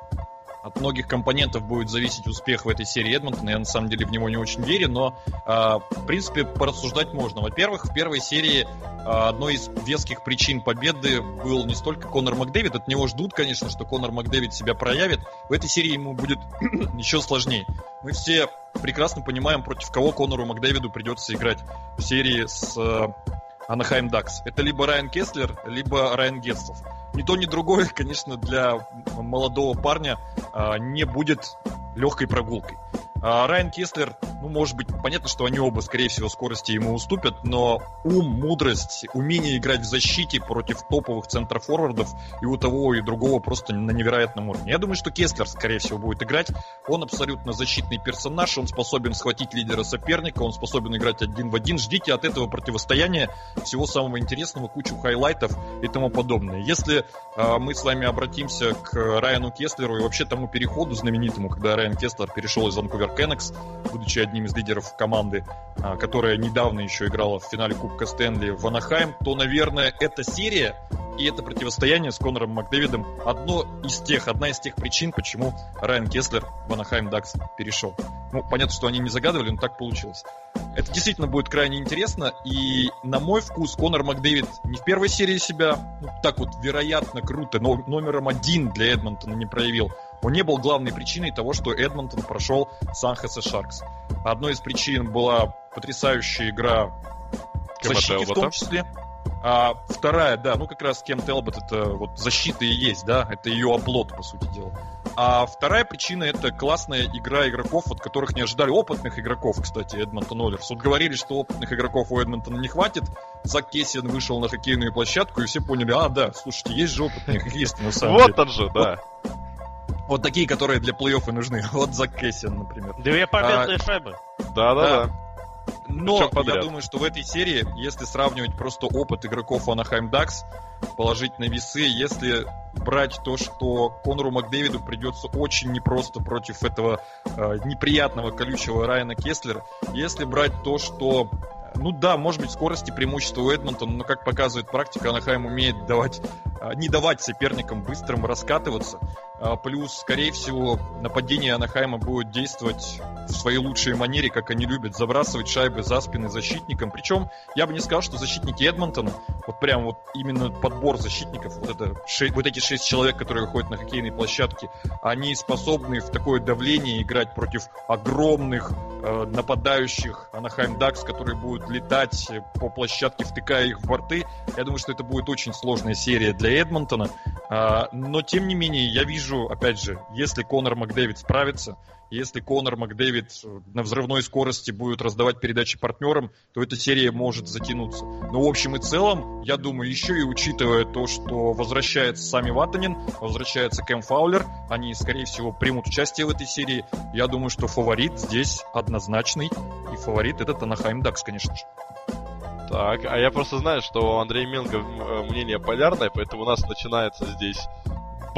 от многих компонентов будет зависеть успех в этой серии Эдмонтона. Я на самом деле в него не очень верю, но э, в принципе порассуждать можно. Во-первых, в первой серии э, одной из веских причин победы был не столько Конор Макдэвид, от него ждут, конечно, что Конор Макдэвид себя проявит. В этой серии ему будет еще сложнее. Мы все прекрасно понимаем, против кого Конору Макдэвиду придется играть в серии с э, Анахайм Дакс. Это либо Райан Кеслер, либо Райан Гетслов ни то, ни другое, конечно, для молодого парня а, не будет легкой прогулкой. А Райан Кеслер, ну, может быть, понятно, что они оба, скорее всего, скорости ему уступят, но ум, мудрость, умение играть в защите против топовых центрфорвардов и у того, и другого просто на невероятном уровне. Я думаю, что Кеслер, скорее всего, будет играть. Он абсолютно защитный персонаж, он способен схватить лидера соперника, он способен играть один в один. Ждите от этого противостояния всего самого интересного, кучу highlight ов и тому подобное. Если э, мы с вами обратимся к Райану Кеслеру и вообще тому переходу знаменитому, когда Райан Кеслер перешел из Ванкувера Ванкувер Кэнакс, будучи одним из лидеров команды, а, которая недавно еще играла в финале Кубка Стэнли в Анахайм, то, наверное, эта серия и это противостояние с Конором Макдэвидом одно из тех, одна из тех причин, почему Райан Кеслер в Анахайм Дакс перешел. Ну, понятно, что они не загадывали, но так получилось. Это действительно будет крайне интересно, и на мой вкус Конор Макдэвид не в первой серии себя ну, так вот вероятно круто, но номером один для Эдмонтона не проявил. Он не был главной причиной того, что Эдмонтон прошел Сан-Хосе Шаркс. Одной из причин была потрясающая игра защиты в том числе. А вторая, да, ну как раз Кем Телбот это вот защита и есть, да, это ее оплот, по сути дела. А вторая причина это классная игра игроков, от которых не ожидали опытных игроков, кстати, Эдмонтон Оллерс. Вот говорили, что опытных игроков у Эдмонтона не хватит. Зак Кессиан вышел на хоккейную площадку, и все поняли, а, да, слушайте, есть же опытные хоккеисты на самом деле. Вот он же, да. Вот такие, которые для плей-оффа нужны. Вот Зак Кессиан, например. Две победные а, шайбы. Да-да-да. Но я думаю, что в этой серии, если сравнивать просто опыт игроков Анахайм Дакс, положить на весы, если брать то, что Конору Макдэвиду придется очень непросто против этого э, неприятного колючего Райана Кеслера, если брать то, что ну да, может быть, скорости преимущество у Эдмонтона, но, как показывает практика, Анахайм умеет давать, а, не давать соперникам быстрым раскатываться. А, плюс, скорее всего, нападение Анахайма будет действовать в своей лучшей манере, как они любят, забрасывать шайбы за спины защитникам. Причем, я бы не сказал, что защитники Эдмонтона, вот прям вот именно подбор защитников, вот, это, вот эти шесть человек, которые выходят на хоккейные площадки, они способны в такое давление играть против огромных э, нападающих Анахайм Дакс, которые будут летать по площадке, втыкая их в борты. Я думаю, что это будет очень сложная серия для Эдмонтона. Э, но, тем не менее, я вижу, опять же, если Конор Макдэвид справится, если Конор Макдэвид на взрывной скорости будет раздавать передачи партнерам, то эта серия может затянуться. Но в общем и целом, я думаю, еще и учитывая то, что возвращается Сами Ватанин, возвращается Кэм Фаулер, они, скорее всего, примут участие в этой серии, я думаю, что фаворит здесь однозначный, и фаворит это Танахайм Дакс, конечно же. Так, а я просто знаю, что у Андрея Милга э, мнение полярное, поэтому у нас начинается здесь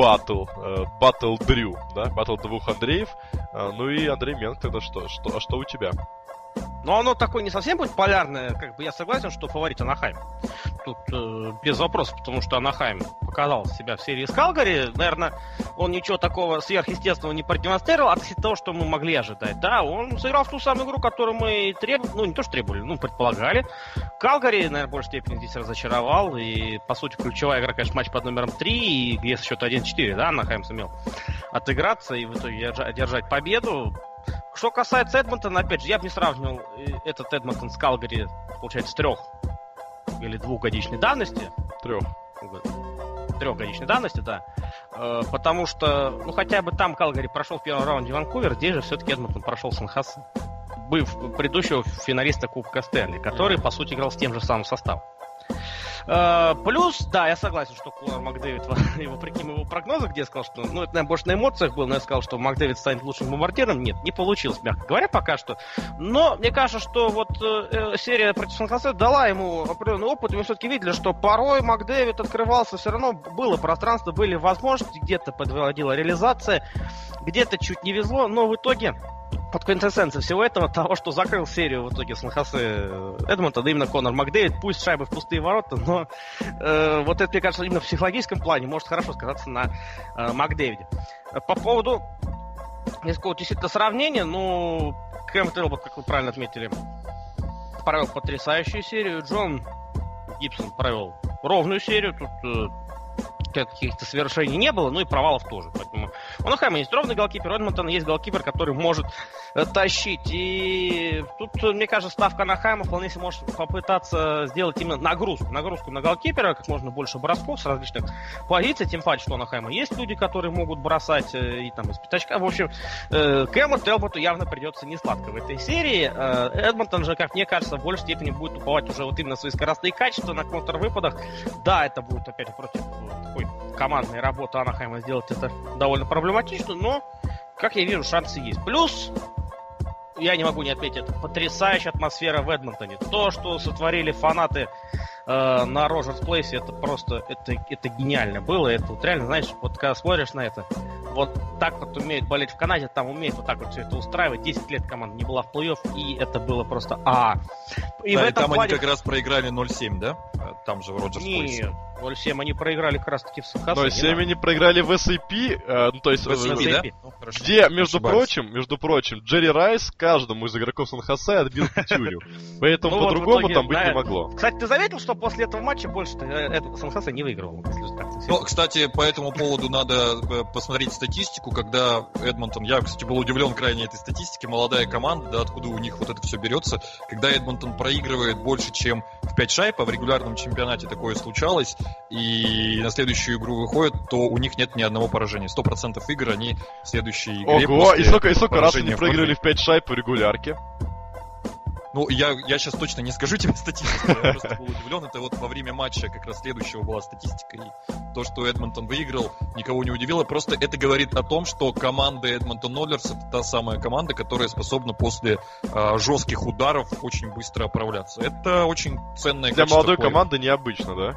батл, э, батл Дрю, да, батл двух Андреев. Э, ну и Андрей Менг тогда что? Что, а что у тебя? Но оно такое не совсем будет полярное, как бы я согласен, что фаворит Анахайм. Тут э, без вопросов, потому что Анахайм показал себя в серии с Калгари. Наверное, он ничего такого сверхъестественного не продемонстрировал, от того, что мы могли ожидать. Да, он сыграл в ту самую игру, которую мы требовали, ну не то, что требовали, ну предполагали. Калгари, наверное, в большей степени здесь разочаровал, и, по сути, ключевая игра, конечно, матч под номером 3, и где счет 1-4, да, Анахайм сумел отыграться и в итоге одержать победу. Что касается Эдмонтона, опять же, я бы не сравнивал э, этот Эдмонтон с Калгари, получается, трех или двухгодичной давности. Трех. Трехгодичной давности, да. Э, потому что, ну, хотя бы там Калгари прошел в первом раунде Ванкувер, здесь же все-таки Эдмонтон прошел Сан-Хас, быв предыдущего финалиста Кубка Стэнли, который, по сути, играл с тем же самым составом. Э, плюс, да, я согласен, что Конор Макдэвид, вопреки моему прогнозу, где я сказал, что, ну, это, наверное, больше на эмоциях было, но я сказал, что Макдэвид станет лучшим бомбардиром. Нет, не получилось, мягко говоря, пока что. Но мне кажется, что вот э, серия против сан дала ему определенный опыт, и мы все-таки видели, что порой Макдэвид открывался, все равно было пространство, были возможности, где-то подводила реализация, где-то чуть не везло, но в итоге под квинтэссенцией всего этого, того, что закрыл серию в итоге с Нахасы э, Эдмонта, да именно Конор Макдейвид, пусть шайбы в пустые ворота, но э, вот это, мне кажется, именно в психологическом плане может хорошо сказаться на э, Макдейвиде. По поводу несколько действительно сравнения, ну, Кэм Тейлбот, как вы правильно отметили, провел потрясающую серию, Джон Гибсон провел ровную серию, тут э, каких-то совершений не было, ну и провалов тоже. Поэтому у Нахайма есть ровный голкипер, у Эдмонтона есть голкипер, который может э, тащить. И тут, мне кажется, ставка Нахайма вполне себе может попытаться сделать именно нагрузку. Нагрузку на голкипера, как можно больше бросков с различных позиций, тем паче, что у Нахайма есть люди, которые могут бросать э, и там из пятачка. В общем, э, Кэму Телботу явно придется не сладко в этой серии. Эдмонтон же, как мне кажется, в большей степени будет уповать уже вот именно свои скоростные качества на контрвыпадах. Да, это будет опять против такой командной работы Анахайма сделать это довольно проблематично, но, как я вижу, шансы есть. Плюс, я не могу не отметить это, потрясающая атмосфера в Эдмонтоне. То, что сотворили фанаты э, на Роджерс Плейсе, это просто, это, это гениально было. Это вот реально, знаешь, вот когда смотришь на это, вот так вот умеют болеть в Канаде, там умеют вот так вот все это устраивать. 10 лет команда не была в плей-офф, и это было просто а. И да, в этом и там плане... они как раз проиграли 0-7, да? Там же в Роджерс Нет, 0-7 они проиграли как раз таки в Сахасе. 0-7 они проиграли в SAP, э, ну то есть... В SAP, э, да? Ну, где, между Ошибаюсь. прочим, между прочим, Джерри Райс каждому из игроков Сан-Хосе отбил пятюрю. Поэтому ну, по-другому там быть не могло. Кстати, ты заметил, что после этого матча больше э, Сан-Хосе не выигрывал? Ну, кстати, по этому поводу надо посмотреть статистику, когда Эдмонтон, я, кстати, был удивлен крайне этой статистике, молодая команда, да, откуда у них вот это все берется, когда Эдмонтон проигрывает больше, чем в 5 шайб, а в регулярном чемпионате такое случалось, и на следующую игру выходят, то у них нет ни одного поражения. 100% игр они в следующей игре Ого, и сколько, и сколько раз они проиграли в 5 шайб по регулярке? Ну, я, я сейчас точно не скажу тебе статистику, я просто был удивлен. Это вот во время матча как раз следующего была статистика. И то, что Эдмонтон выиграл, никого не удивило. Просто это говорит о том, что команда Эдмонтон Ноллерс это та самая команда, которая способна после э, жестких ударов очень быстро оправляться. Это очень ценная Для молодой плей. команды необычно, да?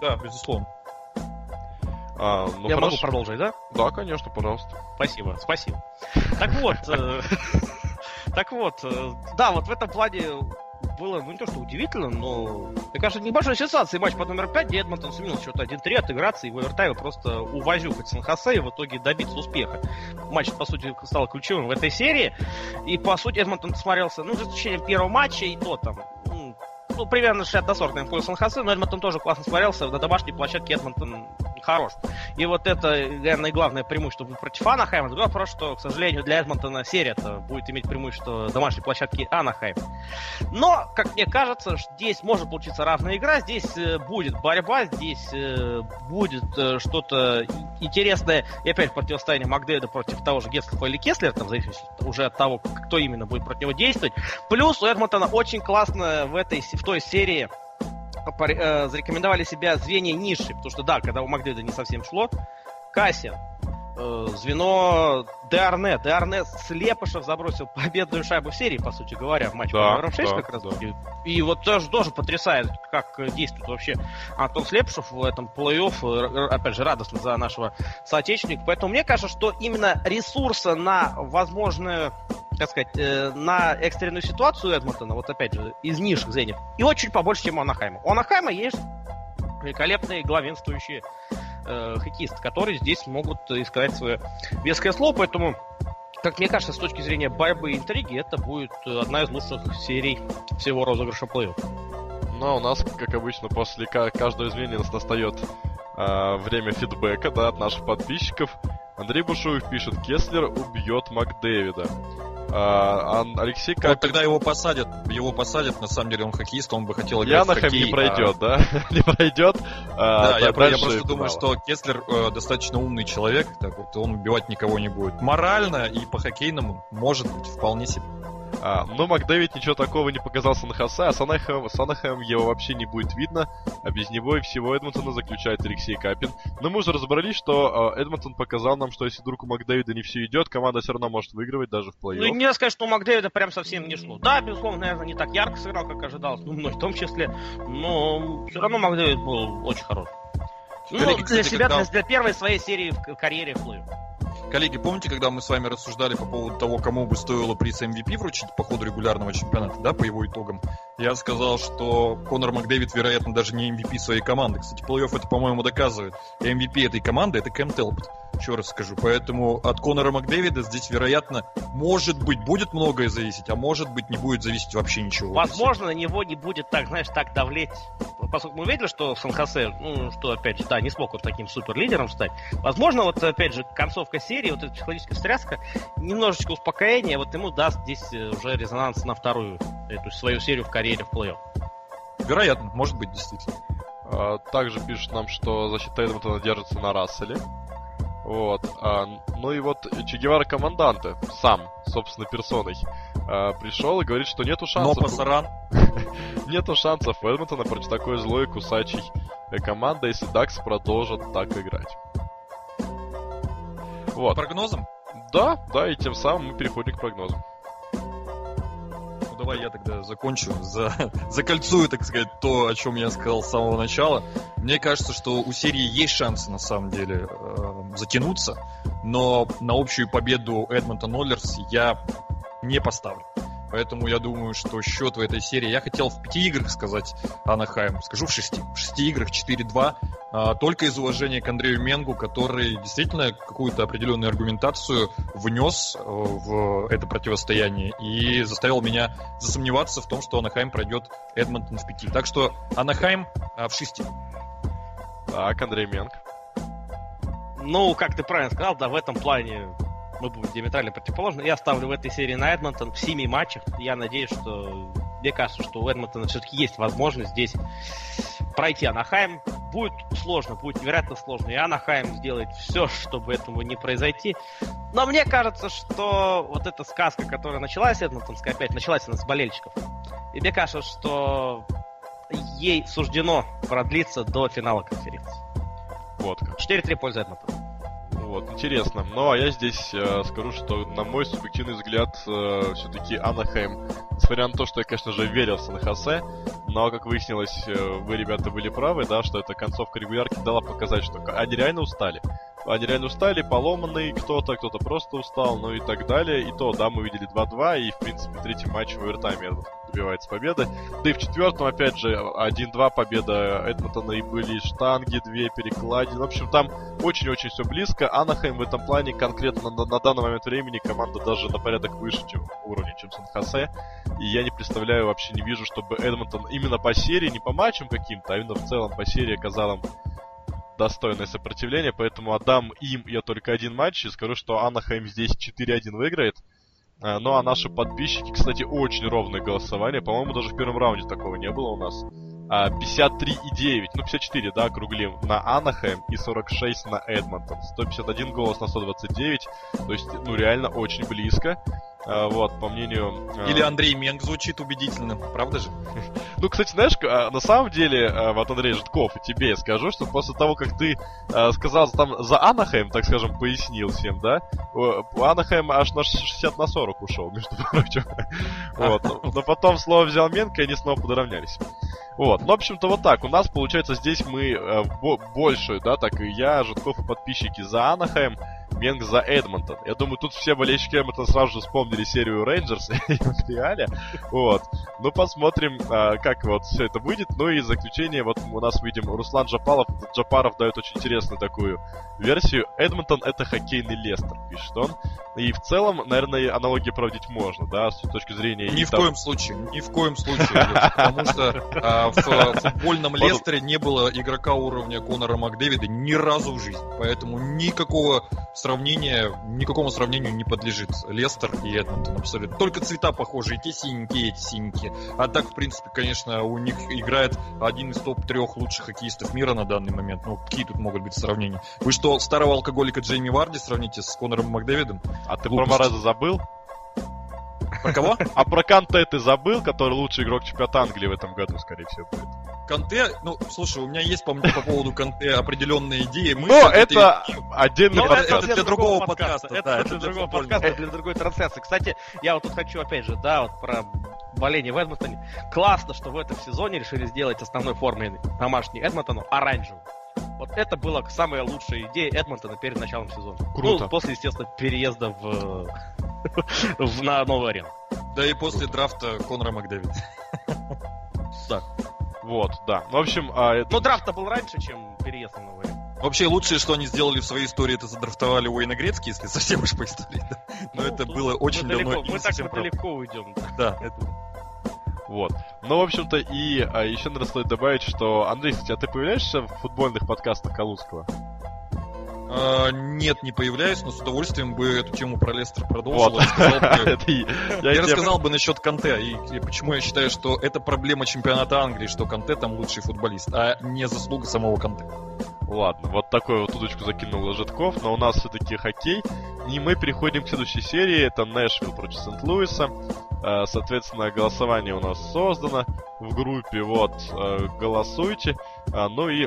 Да, безусловно. А, ну Я хорошо. могу продолжить, да? Да, конечно, пожалуйста. Спасибо, спасибо. Так вот, э, так вот, э, да, вот в этом плане было, ну не то что удивительно, но, мне кажется, небольшой сенсации матч под номер 5, где Эдмонтон сумел счет 1-3 отыграться и в овертайме просто увозюкать Сан-Хосе и в итоге добиться успеха. Матч, по сути, стал ключевым в этой серии, и, по сути, Эдмонтон смотрелся, ну, за исключением первого матча и то там, ну, примерно 60 до 40 наверное, Сан-Хосе, но Эдмонтон тоже классно смотрелся, на домашней площадке Эдмонтон хорош. И вот это, наверное, главное преимущество против Анахайма. Другой вопрос, что, к сожалению, для Эдмонтона серия-то будет иметь преимущество домашней площадки Анахайм. Но, как мне кажется, здесь может получиться равная игра, здесь э, будет борьба, здесь э, будет э, что-то интересное. И опять противостояние Макдейда против того же Гетслифа или Кеслера, там, в зависимости уже от того, кто именно будет против него действовать. Плюс у Эдмонтона очень классно в, этой, в той серии э, зарекомендовали себя звенья ниши, потому что да, когда у Макдейда не совсем шло, Кассин, звено Деарне. Деарне Слепышев забросил победную шайбу в серии, по сути говоря, в матче да, номером 6 да, как раз. Да. И, вот тоже, тоже потрясает, как действует вообще Антон Слепышев в этом плей-офф. Опять же, радостно за нашего соотечественника. Поэтому мне кажется, что именно ресурса на возможную как сказать, э, на экстренную ситуацию Эдмонтона, вот опять же, из низших звеньев, и очень побольше, чем у Анахайма. У Анахайма есть великолепные главенствующие э, которые здесь могут искать свое веское слово, поэтому как мне кажется, с точки зрения борьбы и интриги, это будет одна из лучших серий всего розыгрыша плей Ну, а у нас, как обычно, после каждого изменения нас настает э, время фидбэка, да, от наших подписчиков. Андрей Бушуев пишет, Кеслер убьет Макдэвида. А, Алексей Капин... Вот тогда его посадят, его посадят, на самом деле он хоккеист, он бы хотел играть Янахем в хоккей. не пройдет, а... да? не пройдет. А, да, я, я просто думаю, что Кеслер э, достаточно умный человек, так вот он убивать никого не будет. Морально и по хоккейному может быть вполне себе. А, но Макдэвид ничего такого не показал Санахаса, а Санахем, Санахем его вообще не будет видно, а без него и всего Эдмонтона заключает Алексей Капин. Но мы уже разобрались, что э, Эдмонтон показал нам, что если вдруг у Макдэвида не все идет, команда все равно может выигрывать даже в плей-офф. Ну, нельзя сказать, что у Макдэвида прям совсем не шло. Да, безусловно, наверное, не так ярко сыграл, как ожидалось, ну, мной в том числе, но все равно Макдэвид был очень хорош. Ну, Коллеги, для себя, когда... для первой своей серии в карьере плей Коллеги, помните, когда мы с вами рассуждали по поводу того, кому бы стоило приз MVP вручить по ходу регулярного чемпионата, да, по его итогам? Я сказал, что Конор Макдэвид, вероятно, даже не MVP своей команды. Кстати, плей-офф это, по-моему, доказывает. MVP этой команды это Кэм Телпот. Еще раз скажу. Поэтому от Конора Макдэвида здесь, вероятно, может быть, будет многое зависеть, а может быть, не будет зависеть вообще ничего. Возможно, на него не будет так, знаешь, так давлеть. Поскольку мы видели, что Сан-Хосе, ну, что, опять же, да, не смог вот таким супер лидером стать. Возможно, вот, опять же, концовка серии, вот эта психологическая встряска, немножечко успокоения, вот ему даст здесь э, уже резонанс на вторую эту свою серию в карьере в плей-офф. Вероятно, может быть, действительно. А, также пишут нам, что защита Эдмонтона держится на Расселе. Вот. А, ну и вот Че Гевара Команданте сам, собственно, персоной, а, пришел и говорит, что нету шансов. Но пасаран. нету шансов у Эдмонтона против такой злой кусачей команды, если Дакс продолжит так играть. Вот. Прогнозом? Да, да, и тем самым мы переходим к прогнозам давай я тогда закончу, за, закольцую, так сказать, то, о чем я сказал с самого начала. Мне кажется, что у серии есть шансы, на самом деле, э, затянуться, но на общую победу Эдмонтон Оллерс я не поставлю. Поэтому я думаю, что счет в этой серии... Я хотел в пяти играх сказать Анахайм. Скажу в шести. В шести играх 4-2. А, только из уважения к Андрею Менгу, который действительно какую-то определенную аргументацию внес э, в это противостояние и заставил меня засомневаться в том, что Анахайм пройдет Эдмонтон в пяти. Так что Анахайм а, в шести. Так, Андрей Менг. Ну, как ты правильно сказал, да, в этом плане мы будем диаметрально противоположны. Я ставлю в этой серии на Эдмонтон в семи матчах. Я надеюсь, что... Мне кажется, что у Эдмонтона все-таки есть возможность здесь пройти Анахайм. Будет сложно, будет невероятно сложно. И Анахайм сделает все, чтобы этому не произойти. Но мне кажется, что вот эта сказка, которая началась, Эдмонтонская, опять началась она с болельщиков. И мне кажется, что ей суждено продлиться до финала конференции. Вот как. 4-3 польза Эдмонтона. Вот, интересно. Ну, а я здесь э, скажу, что, на мой субъективный взгляд, э, все-таки Анахайм, несмотря на то, что я, конечно же, верил в Сан-Хосе, но, как выяснилось, э, вы, ребята, были правы, да, что эта концовка регулярки дала показать, что они реально устали. Они реально устали, поломанный кто-то, кто-то просто устал, ну и так далее. И то, да, мы видели 2-2, и, в принципе, третий матч в овертайме добивается победы. Да и в четвертом, опять же, 1-2 победа Эдмонтона, и были штанги, две перекладины. В общем, там очень-очень все близко. Анахайм в этом плане конкретно на, на данный момент времени команда даже на порядок выше чем уровня, чем Сан-Хосе. И я не представляю, вообще не вижу, чтобы Эдмонтон именно по серии, не по матчам каким-то, а именно в целом по серии оказал им достойное сопротивление, поэтому отдам им я только один матч и скажу, что Анахайм здесь 4-1 выиграет. А, ну а наши подписчики, кстати, очень ровное голосование. По-моему, даже в первом раунде такого не было у нас. 53,9, а, ну 54, да, округлим, на Анахайм и 46 на Эдмонтон. 151 голос на 129, то есть, ну реально очень близко. А, вот, по мнению... А, Или Андрей Менг звучит убедительно, правда же? Ну, кстати, знаешь, а, на самом деле, вот Андрей Житков, и тебе я скажу, что после того, как ты сказал там за Анахайм, так скажем, пояснил всем, да, Анахайм аж на 60 на 40 ушел, между прочим. Вот. Но потом слово взял Менг, и они снова подравнялись. Вот, ну, в общем-то, вот так. У нас, получается, здесь мы э, большую, да, так и я, Житков и подписчики за Анахайм, Менг за Эдмонтон. Я думаю, тут все болельщики Эдмонтона сразу же вспомнили серию Рейнджерс и Монреаля. Вот. Ну, посмотрим, а, как вот все это будет. Ну и заключение, вот у нас видим Руслан Джапалов, Джапаров дает очень интересную такую версию. Эдмонтон это хоккейный Лестер, пишет он. И в целом, наверное, аналогии проводить можно, да, с точки зрения... Ни в коем случае, ни в коем случае. Потому что а, в футбольном Лестере не было игрока уровня Конора Макдэвида ни разу в жизни. Поэтому никакого сравнения, никакому сравнению не подлежит Лестер и Эдмонтон абсолютно. Только цвета похожи, и те синенькие, и эти синенькие. А так, в принципе, конечно, у них играет один из топ-трех лучших хоккеистов мира на данный момент. Ну, какие тут могут быть сравнения? Вы что, старого алкоголика Джейми Варди сравните с Конором Макдэвидом? А ты Глупость. про Мороза забыл? Про кого? А про Канте ты забыл, который лучший игрок чемпионата Англии в этом году, скорее всего, будет. Канте, ну, слушай, у меня есть по, по поводу Канте определенные идеи. Мы Но это этой... отдельный подкаст. Это для другого подкаста. Это, да, это для другого подкаста, для другой трансляции. Кстати, я вот тут хочу, опять же, да, вот про боление в Эдмонтоне. Классно, что в этом сезоне решили сделать основной формой домашний Эдмонтону оранжевый. Вот это была самая лучшая идея Эдмонтона перед началом сезона. Круто. Ну, после, естественно, переезда в, в на новую арену. Да и после драфта Конора Макдэвида. Да. Вот, да. Ну, в общем... А, это... Но драфт был раньше, чем переезд на новую арену. Вообще, лучшее, что они сделали в своей истории, это задрафтовали Уэйна Грецки, если совсем уж по истории. Да? Но ну, это было очень мы давно. Далеко, мы так далеко уйдем. Да, это... Вот. Ну, в общем-то, и а, еще, наверное, стоит добавить, что, Андрей, кстати, а ты появляешься в футбольных подкастах Калужского? А, нет, не появляюсь, но с удовольствием бы эту тему про Лестер продолжил. Вот. Я рассказал бы насчет Канте, и почему я считаю, что это проблема чемпионата Англии, что Канте там лучший футболист, а не заслуга самого Канте. Ладно, вот такую вот удочку закинул Ложетков, но у нас все-таки хоккей. И мы переходим к следующей серии. Это Нэшвилл против Сент-Луиса. Э, соответственно, голосование у нас создано в группе. Вот, э, голосуйте. А, ну и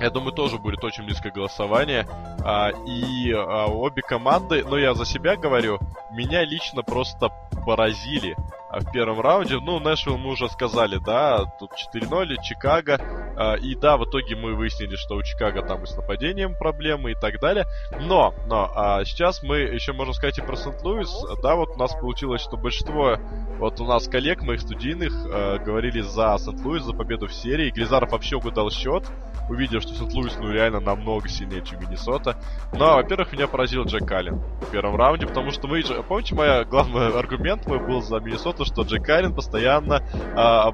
я думаю, тоже будет очень близкое голосование. А, и а, обе команды, ну я за себя говорю, меня лично просто поразили в первом раунде. Ну, Нэшвилл мы уже сказали, да, тут 4-0, Чикаго. А, и да, в итоге мы выяснили, что у Чикаго там и с нападением проблемы и так далее. Но, но, а сейчас мы еще можем сказать и про Сент-Луис. Да, вот у нас получилось, что большинство вот у нас коллег, моих студийных, э, говорили за Сент-Луис, за победу в серии. Глизаров вообще угадал счет, увидев, что Сент-Луис, ну, реально намного сильнее, чем Миннесота. Но, во-первых, меня поразил Джек Аллен в первом раунде, потому что мы. Помните, мой главный аргумент мой был за Миннесоту, что Джек Аллен постоянно а,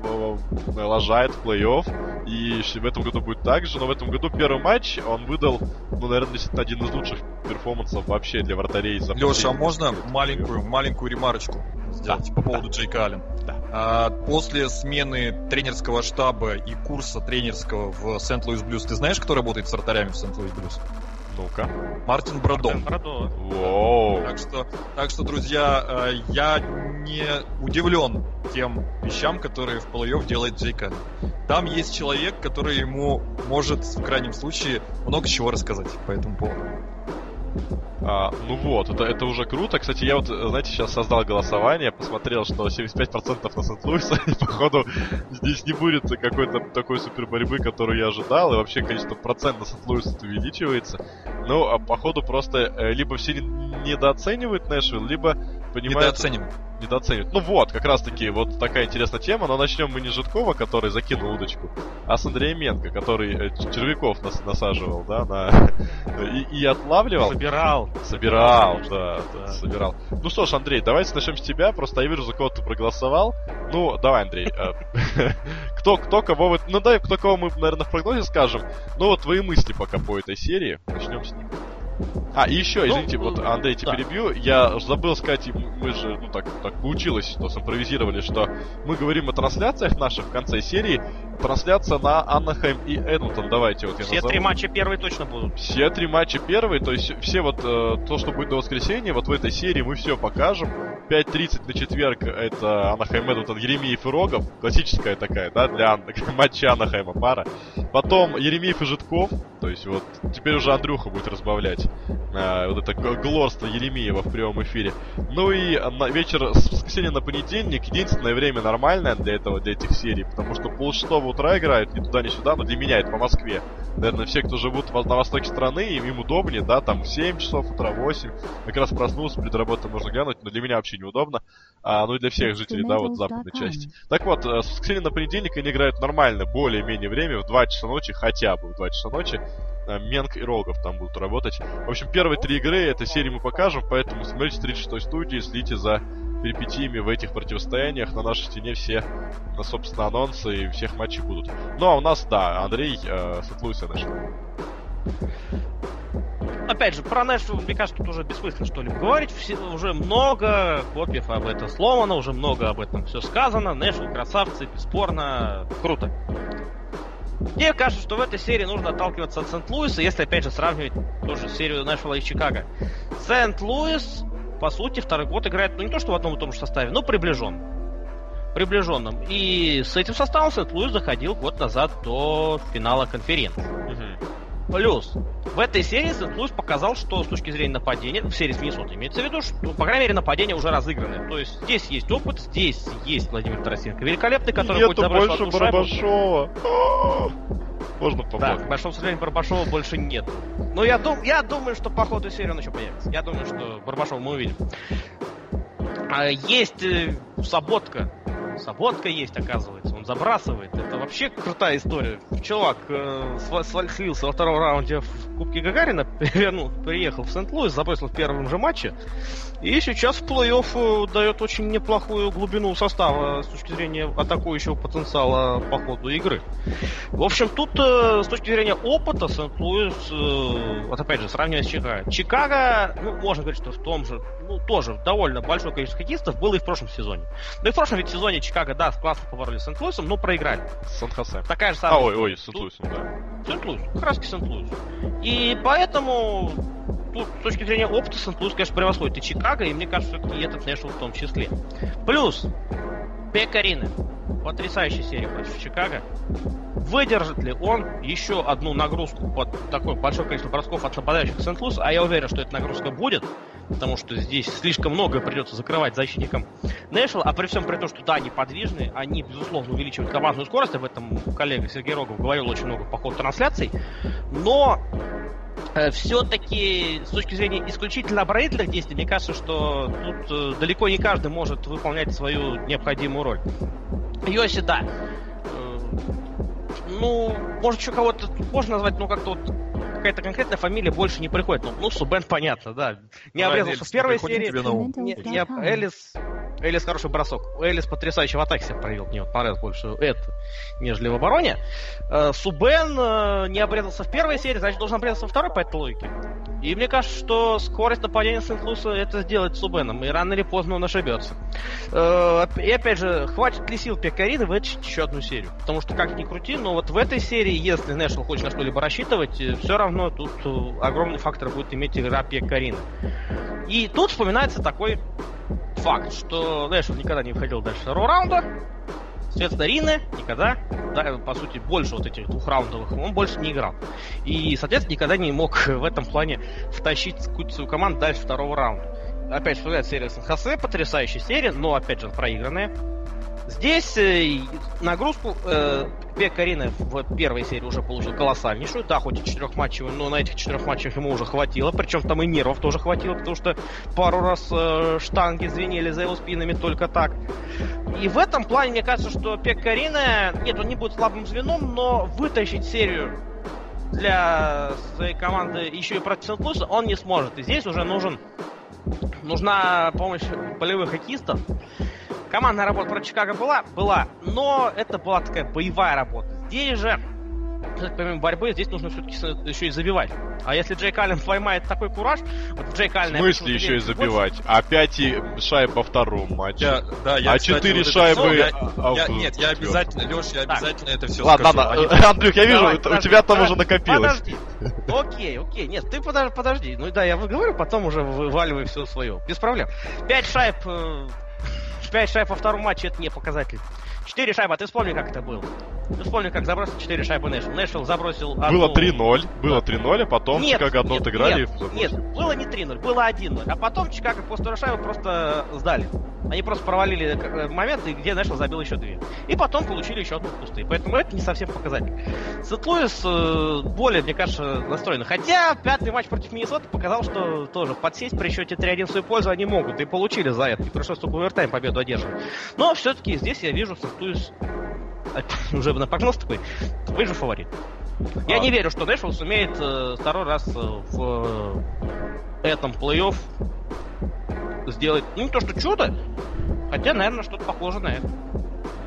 лажает в плей-офф, и в этом году будет так же, но в этом году первый матч он выдал, ну, наверное, действительно один из лучших перформансов вообще для вратарей. За Леша, а можно маленькую, маленькую ремарочку сделать да, по поводу да. Джейка Аллен? Да. А, после смены тренерского штаба и курса тренерского в Сент-Луис Блюз, ты знаешь, кто работает с вратарями в Сент-Луис Блюз? Ну-ка. Мартин. Воу. Так что, так что, друзья, э, я не удивлен тем вещам, которые в плей-офф делает Джейка. Там есть человек, который ему может, в крайнем случае, много чего рассказать по этому поводу. А, ну вот, это, это уже круто. Кстати, я вот, знаете, сейчас создал голосование, посмотрел, что 75% на Сент-Луиса, и походу здесь не будет какой-то такой супер борьбы, которую я ожидал, и вообще, конечно, процент на Сент-Луиса увеличивается. Ну, а походу просто э, либо все недооценивают Нэшвилл, либо понимают... Недооценивают недооценивают. Ну вот, как раз таки, вот такая интересная тема, но начнем мы не Житкова, который закинул удочку, а с Андрея Менко, который э, червяков нас насаживал, да, на... и, и отлавливал. Собирал. Собирал, да, да, собирал. Ну что ж, Андрей, давайте начнем с тебя, просто я вижу, за кого ты проголосовал. Ну, давай, Андрей. Э, кто, кто кого вы... Ну, да, кто кого мы, наверное, в прогнозе скажем. Ну, вот твои мысли пока по этой серии. Начнем с них. А, и еще, ну, извините, ну, вот, Андрей, тебя да. перебью. Я забыл сказать, мы же, ну, так, так получилось, что симпровизировали, что мы говорим о трансляциях наших в конце серии. Трансляция на Аннахайм и Эдмонтон. Давайте вот я Все назову. три матча первые точно будут. Все три матча первые, то есть все вот э, то, что будет до воскресенья, вот в этой серии мы все покажем. 5.30 на четверг это Анахайм Эдмонтон, Еремеев и Рогов. Классическая такая, да, для Ан... матча Анахайма пара. Потом Еремеев и Житков То есть вот теперь уже Андрюха будет разбавлять э, вот это глорство Еремеева в прямом эфире. Ну и на вечер с воскресенья на понедельник единственное время нормальное для этого, для этих серий, потому что пол шестого утра играют, ни туда, ни сюда, но для меня это по Москве. Наверное, все, кто живут на востоке страны, им, им удобнее, да, там 7 часов утра, 8. Как раз проснулся, перед работой можно глянуть, но для меня вообще неудобно. А, ну и для всех жителей, да, вот западной части. Так вот, э, с воскресенья на понедельник они играют нормально, более-менее время, в 2 часа ночи, хотя бы в 2 часа ночи. Э, Менг и Рогов там будут работать. В общем, первые три игры этой серии мы покажем, поэтому смотрите 36 студии, следите за перипетиями в этих противостояниях. На нашей стене все, собственно, анонсы и всех матчей будут. Ну, а у нас, да, Андрей, э, Сет-Луис Опять же, про Нэш, мне кажется, тут уже бессмысленно что-либо говорить. Все, уже много копиев об этом сломано, уже много об этом все сказано. Нэш, красавцы, бесспорно, круто. Мне кажется, что в этой серии нужно отталкиваться от Сент-Луиса, если, опять же, сравнивать тоже серию Нэшвилла и Чикаго. Сент-Луис, по сути, второй год играет, ну, не то, что в одном и том же составе, но приближен. Приближенном. И с этим составом Сент-Луис заходил год назад до финала конференции. Плюс, в этой серии Сент-Луис показал, что с точки зрения нападения, в серии с Миннесотой имеется в виду, что, по крайней мере, нападения уже разыграны. То есть здесь есть опыт, здесь есть Владимир Тарасенко великолепный, который Нету хоть забрал больше. Барбашова. Можно Да, помочь. к большому сожалению, Барбашова больше нет. Но я, дум, я думаю, что по ходу серии он еще появится. Я думаю, что Барбашова мы увидим. А, есть э, Саботка. Саботка есть, оказывается. Он забрасывает. Это вообще крутая история. Чувак э, свалился во втором раунде в Кубке Гагарина, перевернул, приехал в Сент-Луис, забросил в первом же матче. И сейчас в плей-офф э, дает очень неплохую глубину состава с точки зрения атакующего потенциала по ходу игры. В общем, тут э, с точки зрения опыта Сент-Луис, э, вот опять же, сравнивая с Чикаго. Чикаго, ну, можно говорить, что в том же, ну, тоже довольно большое количество хоккеистов было и в прошлом сезоне. Ну и в прошлом ведь сезоне Чикаго, да, классно поборолись с Сент-Луисом, но проиграли. Сан-Хосе. Такая же А, самая... ой, ой, с Сент-Луисом, да. Сент-Луис, как раз Сент-Луис. И поэтому тут с точки зрения опыта Сент-Луис, конечно, превосходит и Чикаго, и мне кажется, все-таки этот Нэшвилл в том числе. Плюс Пекарины. Потрясающая серия против Чикаго. Выдержит ли он еще одну нагрузку под такое большое количество бросков от нападающих Сент-Луис? А я уверен, что эта нагрузка будет, потому что здесь слишком много придется закрывать защитникам Нэшвилла, а при всем при том, что да, они подвижны, они, безусловно, увеличивают командную скорость, об этом коллега Сергей Рогов говорил очень много по ходу трансляций, но все-таки с точки зрения исключительно оборонительных действий, мне кажется, что тут э, далеко не каждый может выполнять свою необходимую роль. Йоси, да. Э, ну, может, еще кого-то можно назвать, ну, как-то вот какая-то конкретная фамилия больше не приходит. Ну, ну Субен, понятно, да. Не обрезался в первой серии. тебе на ум? Не, я, Элис, Элис хороший бросок. Элис потрясающе в атаке себя проявил. Мне вот понравилось больше это, нежели в обороне. Э, Субен э, не обрезался в первой серии, значит, должен обрезаться во второй по этой логике. И мне кажется, что скорость нападения Сент-Луиса это сделает Субеном, и рано или поздно он ошибется. Э, И опять же, хватит ли сил Пекарина вытащить еще одну серию? Потому что, как ни крути, но вот в этой серии, если Нэшвилл хочет на что-либо рассчитывать, все равно тут э, огромный фактор будет иметь игра Пекарина. И тут вспоминается такой факт, что Нэшвилл никогда не выходил дальше второго раунда, Соответственно, Рины никогда, да, по сути, больше вот этих двухраундовых он больше не играл. И, соответственно, никогда не мог в этом плане втащить какую-то свою команду дальше второго раунда. Опять вспоминает серия Сан-Хосе, потрясающая серия, но, опять же, проигранная. Здесь э, нагрузку э, Пекарина в первой серии уже получил колоссальнейшую. Да, хоть и четырехматчевую, но на этих четырех матчах ему уже хватило. Причем там и нервов тоже хватило, потому что пару раз э, штанги звенели за его спинами только так. И в этом плане, мне кажется, что Пекарина, нет, он не будет слабым звеном, но вытащить серию для своей команды еще и против Сент-Луиса он не сможет. И здесь уже нужен, нужна помощь полевых хоккеистов. Командная работа против Чикаго была? Была. Но это была такая боевая работа. Здесь же, помимо борьбы, здесь нужно все-таки еще и забивать. А если Джейк Аллен поймает такой кураж, вот в Джейк В Аллен... смысле еще и забивать? Опять и шайб во втором матче. Я, да, я, а четыре шайбы... я- а, я- в- нет, я в обязательно, Леш, я Так. обязательно это все Ладно, скажу. ладно, Они- Андрюх, я вижу, Давай, у подожди, тебя там подожди, уже накопилось. Подожди. Окей, окей. Нет, ты подожди, подожди. Ну да, я выговорю, потом уже вываливай все свое. Без проблем. Пять шайб... э, Пять шайб во втором матче это не показатель. Четыре шайбы, а ты вспомни, как это было. Ты вспомни, как забросил 4 шайбы Нэшвилл. Нэшвилл забросил одну... Было 3-0, было 3-0, а потом Нет, Чикаго одно нет, отыграли нет, и забросили. нет, было не 3-0, было 1-0. А потом Чикаго после второй шайбы просто сдали. Они просто провалили э, моменты, где Нэшвилл забил еще две. И потом получили еще одну пустые. Поэтому это не совсем показатель. Сент-Луис э, более, мне кажется, настроен. Хотя пятый матч против Миннесоты показал, что тоже подсесть при счете 3-1 в свою пользу они могут. И получили за это. И пришлось только овертайм победу одерживать. Но все-таки здесь я вижу Сент-Луис уже на прогноз такой, вы же фаворит. Я А. не верю, что Нэшвилл сумеет э, второй раз э, в э, этом плей-офф сделать, ну не то что чудо, хотя, наверное, что-то похоже на это.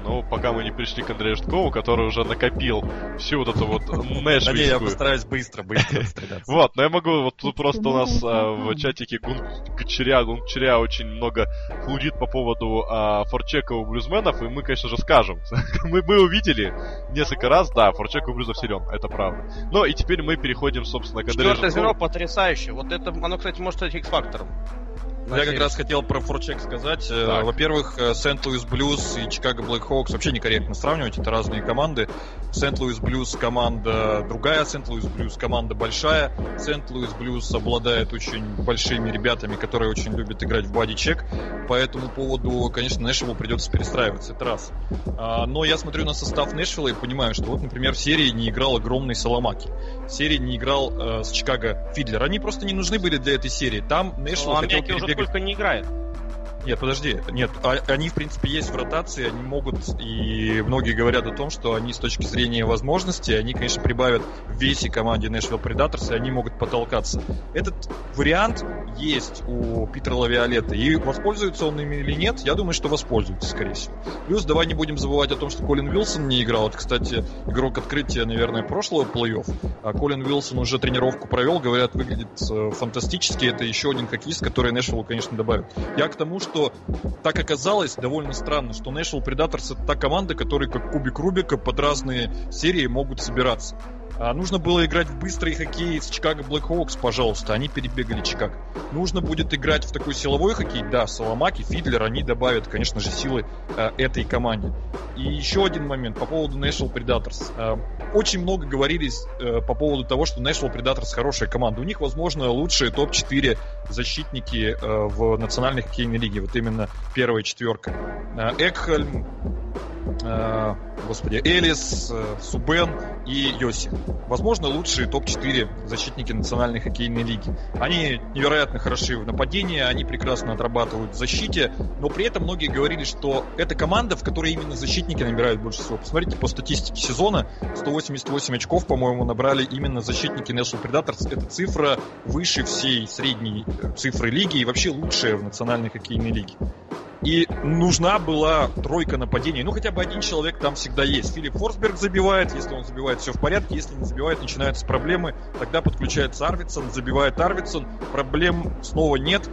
Ну, пока мы не пришли к Андрею Житкову, который уже накопил всю вот эту вот не, я нэшвильскую. постараюсь быстро, быстро. Вот, но я могу, вот тут просто у нас а, в чатике Гун Гончаря, Гончаря очень много хлудит по поводу а, форчека у блюзменов, и мы, конечно же, скажем. мы, увидели несколько раз, да, форчек у блюзов силен, это правда. Но и теперь мы переходим, собственно, к Андрею Четвертое звено потрясающе. Вот это, оно, кстати, может стать X-фактором. Я как раз хотел про форчек сказать. Э, Так. Во-первых, э, Сент-Луис Блюз и Чикаго Блэкхокс вообще некорректно сравнивать, это разные команды. Сент-Луис Блюз команда другая, Сент-Луис Блюз команда большая. Сент-Луис Блюз обладает очень большими ребятами, которые очень любят играть в бади-чек. По этому поводу, конечно, Нэшвиллу придется перестраиваться, это раз. А, Но я смотрю на состав Нэшвилла и понимаю, что вот, например, в серии не играл огромный Саламаки. В серии не играл э, с Чикаго Фидлер. Они просто не нужны были для этой серии. Там Нэшвилл хотел Ламяки уже перебегать сколько не играет. Нет, подожди. Нет, а- они, в принципе, есть в ротации, они могут, и многие говорят о том, что они с точки зрения возможностей, они, конечно, прибавят в весе команде Nashville Predators, и они могут потолкаться. Этот вариант есть у Питера Лавиолета, и воспользуется он ими или нет, я думаю, что воспользуется, скорее всего. Плюс давай не будем забывать о том, что Колин Уилсон не играл. Это, кстати, игрок открытия, наверное, прошлого плей-офф. А Колин Уилсон уже тренировку провел, говорят, выглядит э, фантастически. Это еще один хоккеист, который Нэшвиллу, конечно, добавит. Я к тому, что так оказалось довольно странно, что Nashville Predators это та команда, которые как кубик Рубика под разные серии могут собираться. А нужно было играть в быстрый хоккей с Чикаго Блэкхоукс, пожалуйста, они перебегали Чикаго. Нужно будет играть в такой силовой хоккей, да, Соломаки, Фидлер, они добавят, конечно же, силы э, этой команде. И еще один момент по поводу Nashville Predators. Э, очень много говорили э, по поводу того, что Nashville Predators хорошая команда. У них, возможно, лучшие топ-4 защитники э, в национальной хоккейной лиге. Вот именно первая четверка. Э, Экхальм, э, господи, Элис, э, Субен и Йоси. Возможно, лучшие топ-4 защитники национальной хоккейной лиги. Они невероятно хороши в нападении, они прекрасно отрабатывают в защите, но при этом многие говорили, что это команда, в которой именно защитники набирают больше всего. Посмотрите по статистике сезона, 188 очков, по-моему, набрали именно защитники Nashville Predators. Это цифра выше всей средней э, цифры лиги и вообще лучшая в национальной хоккейной лиге. И нужна была тройка нападений. Ну, хотя бы один человек там всегда есть. Филипп Форсберг забивает. Если он забивает, все в порядке. Если не забивает, начинаются проблемы. Тогда подключается Арвидсон, забивает Арвидсон. Проблем снова нет.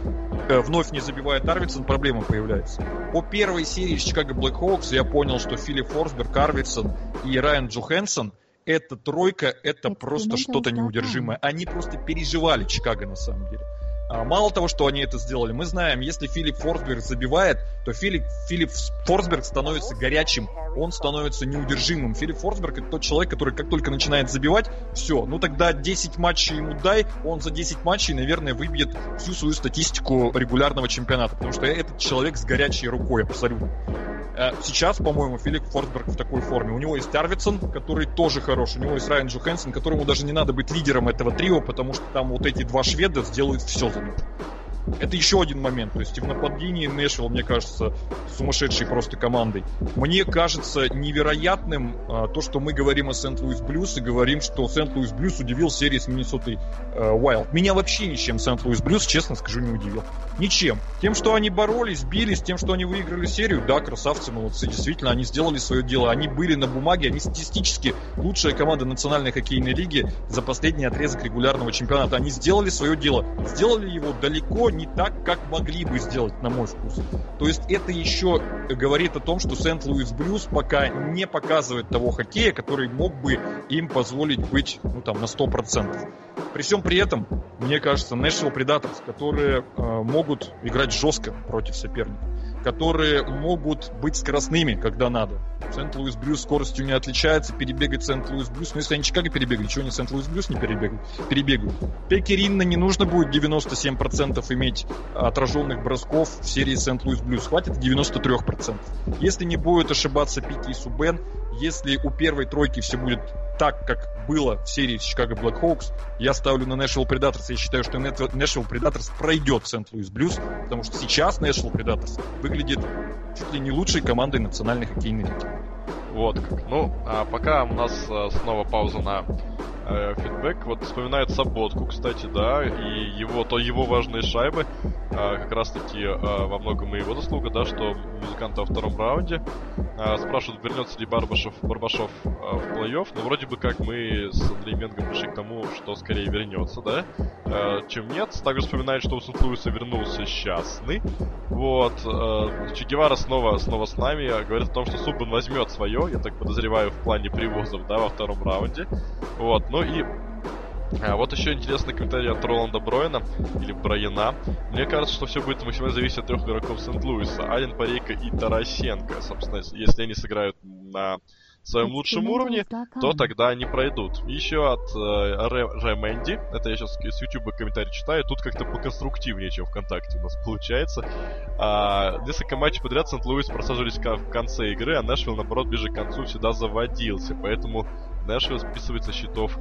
Э, Вновь не забивает Арвидсон, проблема появляется. По первой серии с Чикаго Блэкхоукс я понял, что Филипп Форсберг, Арвидсон и Райан Джухенсон эта тройка, это просто что-то неудержимое. Они просто переживали Чикаго на самом деле. А, Мало того, что они это сделали, мы знаем, если Филипп Форсберг забивает, то Филипп, Филипп Форсберг становится горячим, он становится неудержимым. Филипп Форсберг это тот человек, который как только начинает забивать, все, ну тогда 10 матчей ему дай, он за 10 матчей, наверное, выбьет всю свою статистику регулярного чемпионата, потому что этот человек с горячей рукой абсолютно. Э, Сейчас, по-моему, Филипп Форсберг в такой форме. У него есть Арвидсон, который тоже хорош. У него есть Райан Джухенсен, которому даже не надо быть лидером этого трио, потому что там вот эти два шведа сделают все за него. Это еще один момент. То есть в нападении Нэшвилл, мне кажется, сумасшедшей просто командой. Мне кажется невероятным а, то, что мы говорим о Сент-Луис Блюз и говорим, что Сент-Луис Блюз удивил серии с Миннесотой Уайлд. Меня вообще ничем Сент-Луис Блюз, честно скажу, не удивил. Ничем. Тем, что они боролись, бились, тем, что они выиграли серию, да, красавцы, молодцы. Действительно, они сделали свое дело. Они были на бумаге, они статистически лучшая команда Национальной хоккейной лиги за последний отрезок регулярного чемпионата. Они сделали свое дело. Сделали его далеко не так, как могли бы сделать, на мой вкус. То есть это еще говорит о том, что Сент-Луис Блюз пока не показывает того хоккея, который мог бы им позволить быть, ну там, на 100%. При всем при этом, мне кажется, Nashville Predators, которые э, могут играть жестко против соперников. Которые могут быть скоростными, когда надо. Сент-Луис Блюз скоростью не отличается, перебегать Сент-Луис Блюз. Но если они Чикаго перебегали, чего они Сент-Луис Блюз не перебегают? Перебегают. Пеки Ринна не нужно будет 97% иметь отраженных бросков в серии Сент-Луис Блюз. Хватит 93%. Если не будет ошибаться Пики и Субен, если у первой тройки все будет так, как было в серии с Chicago Blackhawks, я ставлю на Nashville Predators. Я считаю, что Nashville Predators пройдет Сент-Луис Блюз, потому что сейчас Nashville Predators выглядит чуть ли не лучшей командой национальной хоккейной лиги. Вот как. Ну, а пока у нас а, снова пауза на э, фидбэк. Вот вспоминает Саботку, кстати, да, и его, то его важные шайбы, э, как раз таки э, во многом и его заслуга, да, что музыканты во втором раунде. Э, спрашивают, вернется ли Барбашев, Барбашов э, в плей-офф. Ну, вроде бы как мы с Андреем Менгом пришли к тому, что скорее вернется, да, э, чем нет. Также вспоминает, что у Сент-Луиса вернулся счастный. Вот. Э, Че Гевара снова, снова с нами. Говорит о том, что Субан возьмет свое, я так подозреваю, в плане привозов, да, во втором раунде. Вот. Ну и а, вот еще интересный комментарий от Роланда Бройна, или Брайена. Мне кажется, что все будет максимально зависеть от трех игроков Сент-Луиса. Ален Парейко и Тарасенко. Собственно, если они сыграют на своем лучшем уровне, то тогда они пройдут. Еще от э, Ремэнди, это я сейчас с YouTube комментарий читаю, тут как-то поконструктивнее, чем ВКонтакте у нас получается. А, несколько матчей подряд Сент-Луис просаживались в конце игры, а Нэшвилл, наоборот, ближе к концу всегда заводился, поэтому Нэшвилл списывать счетов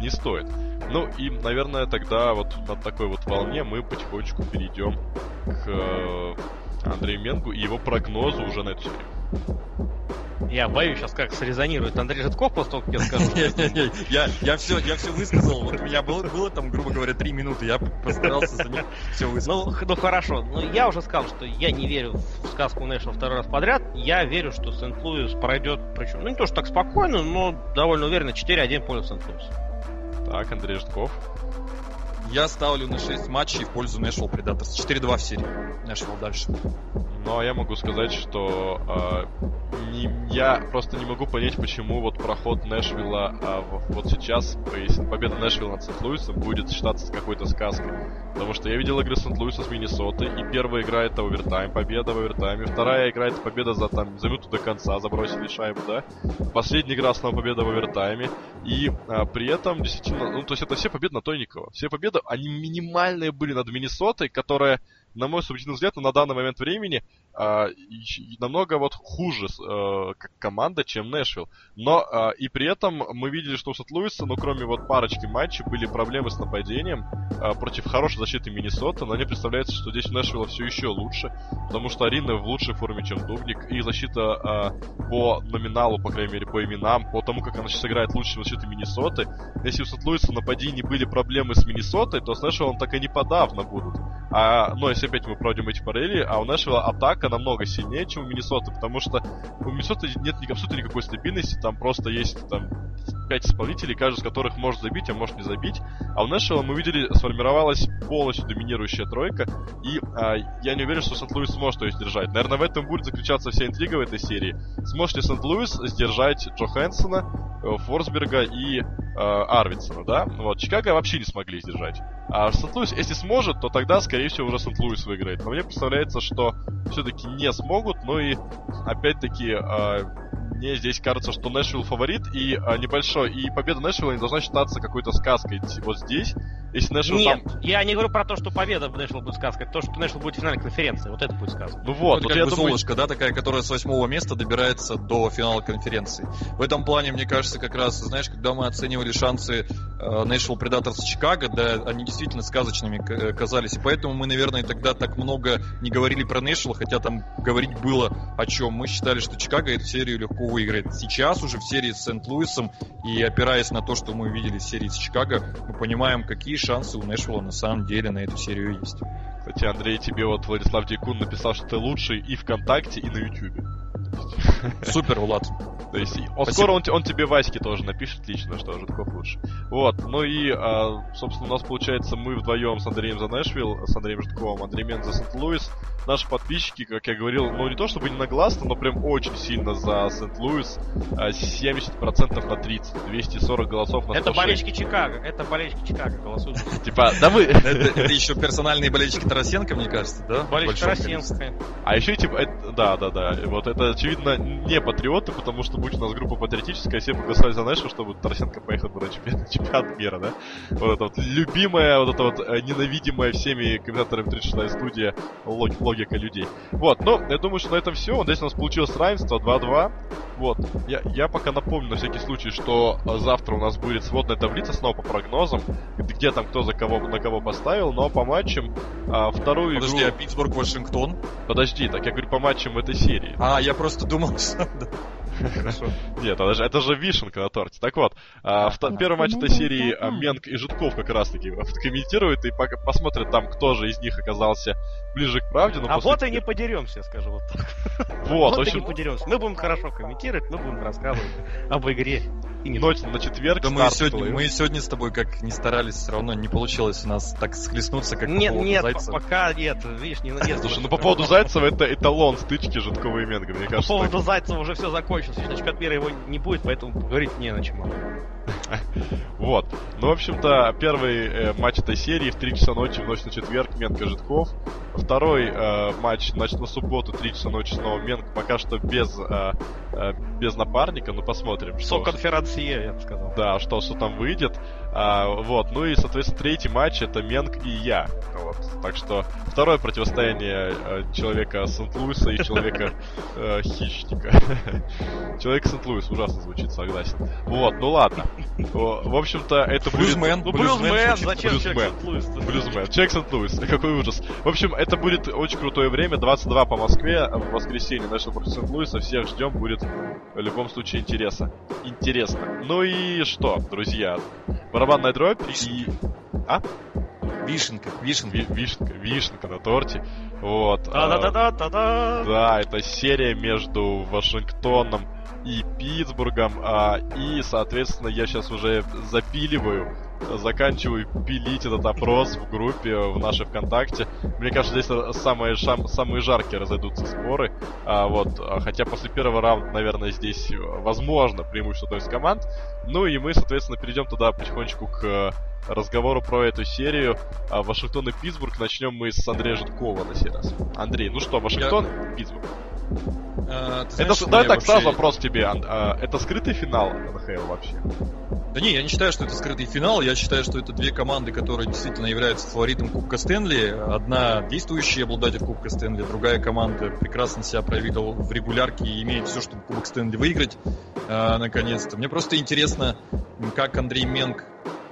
не стоит. Ну и, наверное, тогда вот на такой вот волне мы потихонечку перейдем к э, Андрею Менгу и его прогнозу уже на эту серию. Я боюсь сейчас, как срезонирует Андрей Житков после того, как я скажу. Я, я, все, я все высказал. Вот у меня было, было там, грубо говоря, три минуты. Я постарался за них все высказать. Ну, ну хорошо. Ну, я уже сказал, что я не верю в сказку Нэшна второй раз подряд. Я верю, что Сент-Луис пройдет, причем, ну не то, что так спокойно, но довольно уверенно 4-1 в пользу Сент-Луиса. Так, Андрей Житков. Я ставлю на 6 матчей в пользу Нэшвилл Predators. 4-2 в серии. Нэшвилл дальше. А я могу сказать, что э, не, я просто не могу понять, почему вот проход Нэшвилла э, вот сейчас, победа Нэшвилла над Сент-Луисом будет считаться какой-то сказкой. Потому что я видел игры Сент-Луиса с Миннесотой, и первая игра это овертайм, победа в овертайме, вторая игра это победа за, там, за минуту до конца, забросили шайбу, да. Последняя игра снова победа в овертайме, и а, при этом действительно, ну, то есть это все победы на Тойникова. Все победы, они минимальные были над Миннесотой, которая на мой субъективный взгляд, на данный момент времени э, намного вот хуже э, как команда, чем Нэшвилл. Но э, и при этом мы видели, что у Сент-Луиса, ну кроме вот парочки матчей, были проблемы с нападением э, против хорошей защиты Миннесоты, но мне представляется, что здесь у Нэшвилла все еще лучше, потому что Арина в лучшей форме, чем Дубник, и защита э, по номиналу, по крайней мере, по именам, по тому, как она сейчас играет лучше защиты Миннесоты. Если у Сент-Луиса в нападении были проблемы с Миннесотой, то с Нэшвиллом так и не подавно будут. А, но если опять мы проводим эти параллели, а у Нэшвилла атака намного сильнее, чем у Миннесоты, потому что у Миннесоты нет абсолютно никакой стабильности, там просто есть там пять исполнителей, каждый из которых может забить, а может не забить. А у Нэшвилла мы видели, сформировалась полностью доминирующая тройка, и а, я не уверен, что Сент-Луис сможет ее сдержать. Наверное, в этом будет заключаться вся интрига в этой серии. Сможет ли Сент-Луис сдержать Джо Хэнсона, э, Форсберга и э, Арвидсона, да? Вот, Чикаго вообще не смогли сдержать. А Сент-Луис, если сможет, то тогда, скорее всего, уже Сент-Луис выиграет. Но мне представляется, что все-таки не смогут, но и опять-таки э, мне здесь кажется, что Нэшвилл фаворит, и а, небольшой, и победа Нэшвилла не должна считаться какой-то сказкой вот здесь. Если Нэшвилл Нет, там... я не говорю про то, что победа в Нэшвилл будет сказкой, то, что Нэшвилл будет в финальной конференции, вот это будет сказка. Ну вот, ну, вот я бы думаю... Золушка, да, такая, которая с восьмого места добирается до финала конференции. В этом плане, мне кажется, как раз, знаешь, когда мы оценивали шансы э, Нэшвилл Предаторс Чикаго, да, они действительно сказочными э, казались, и поэтому мы, наверное, тогда так много не говорили про Нэшвилл, хотя там говорить было о чем. Мы считали, что Чикаго эту серию легко выиграет. Сейчас уже в серии с Сент-Луисом, и опираясь на то, что мы видели в серии с Чикаго, мы понимаем, какие шансы у Нэшвилла на самом деле на эту серию есть. Кстати, Андрей, тебе вот Владислав Дикун написал, что ты лучший и ВКонтакте, и на Ютубе. Супер, Влад. То есть, он, скоро он, он тебе Ваське тоже напишет лично, что Житков лучше. Вот, ну и, а, собственно, у нас получается мы вдвоем с Андреем за Нэшвилл, с Андреем Житковым, Андрей Мен за Сент-Луис. наши подписчики, как я говорил, ну не то чтобы не нагласно, но прям очень сильно за Сент-Луис. 70% на 30, 240 голосов на 106. Это болельщики Чикаго, это болельщики Чикаго голосуют. Типа, да вы... Это еще персональные болельщики Тарасенко, мне кажется, да? Болельщики Тарасенко. А еще, типа, да, да, да, вот это, очевидно, не патриоты, потому что, будь у нас группа патриотическая, все бы голосовали за Нэшу, чтобы Тарасенко поехал бы на чемпионат, чемпионат мира, да? Вот это вот любимая, вот это вот э, ненавидимая всеми комментаторами 36 студия логика людей. Вот, но я думаю, что на этом все. Здесь у нас получилось равенство 2-2. Вот, я, я пока напомню на всякий случай, что э, завтра у нас будет сводная таблица снова по прогнозам, где там кто за кого на кого поставил, но по матчам а, вторую Подожди, игру... а Питтсбург-Вашингтон? Подожди, так я говорю по матчам этой серии. А, я просто думал, что... Хорошо. Нет, это же, это же вишенка на торте. Так вот, а, в первом матче этой серии а, Менг и Житков как раз таки комментируют и пока посмотрят там, кто же из них оказался ближе к правде. Но а вот и не подеремся, скажу вот так. Вот, вот общем... и не подеремся. Мы будем хорошо комментировать, мы будем рассказывать об игре. И не Ночь на четверг. Да мы сегодня, мы сегодня с тобой как не старались, все равно не получилось у нас так схлестнуться, как нет, по поводу нет, Зайцева. пока нет, видишь, не нет. Слушай, ну по поводу Зайцева это эталон стычки Житкова и Менга, мне кажется. По поводу Зайцева уже все закончилось, на чемпионат мира его не будет, поэтому говорить не на чем. Вот. Ну, в общем-то, первый э, матч этой серии в 3 часа ночи в ночь на четверг Менка Житков. Второй э, матч значит, на субботу 3 часа ночи снова Менк. Пока что без, э, э, без напарника, но посмотрим. Что конференция, я бы сказал. Да, что, что там выйдет. А, вот, ну и, соответственно, третий матч это Менк и я. Вот. Так что второе противостояние э, человека Сент-Луиса и человека э, хищника. Человек Сент-Луис ужасно звучит, согласен. Вот, ну ладно. В общем-то, это будет... Блюзмен. Ну, блюзмен, зачем человек Сент-Луис? Блюзмен. Человек Сент-Луис, какой ужас. В общем, это будет очень крутое время, 22 по Москве, в воскресенье National против Сент-Луиса. Всех ждем, будет в любом случае интересно. Интересно. Ну и что, друзья? Барабанная дробь и... А? Вишенка, вишенка. Ви- вишенка, вишенка на торте. Вот. Да-да-да-да-да. Да, это серия между Вашингтоном и Питтсбургом. А, и, соответственно, я сейчас уже запиливаю, заканчиваю пилить этот опрос в группе в нашей ВКонтакте. Мне кажется, здесь самые, шам, самые жаркие разойдутся споры. А, вот, хотя после первого раунда, наверное, здесь возможно преимущество одной из команд. Ну и мы, соответственно, перейдем туда потихонечку к разговору про эту серию. А, Вашингтон и Питтсбург. Начнем мы с Андрея Житкова на сей раз. Андрей, ну что, Вашингтон, Я... Питтсбург. А, знаешь, это, давай так, вообще... сразу вопрос тебе. А, это скрытый финал НХЛ вообще? Да не, я не считаю, что это скрытый финал. Я считаю, что это две команды, которые действительно являются фаворитом Кубка Стэнли. Одна действующий обладатель Кубка Стэнли, другая команда прекрасно себя проявила в регулярке и имеет все, чтобы Кубок Стэнли выиграть. А, наконец-то. Мне просто интересно, как Андрей Менг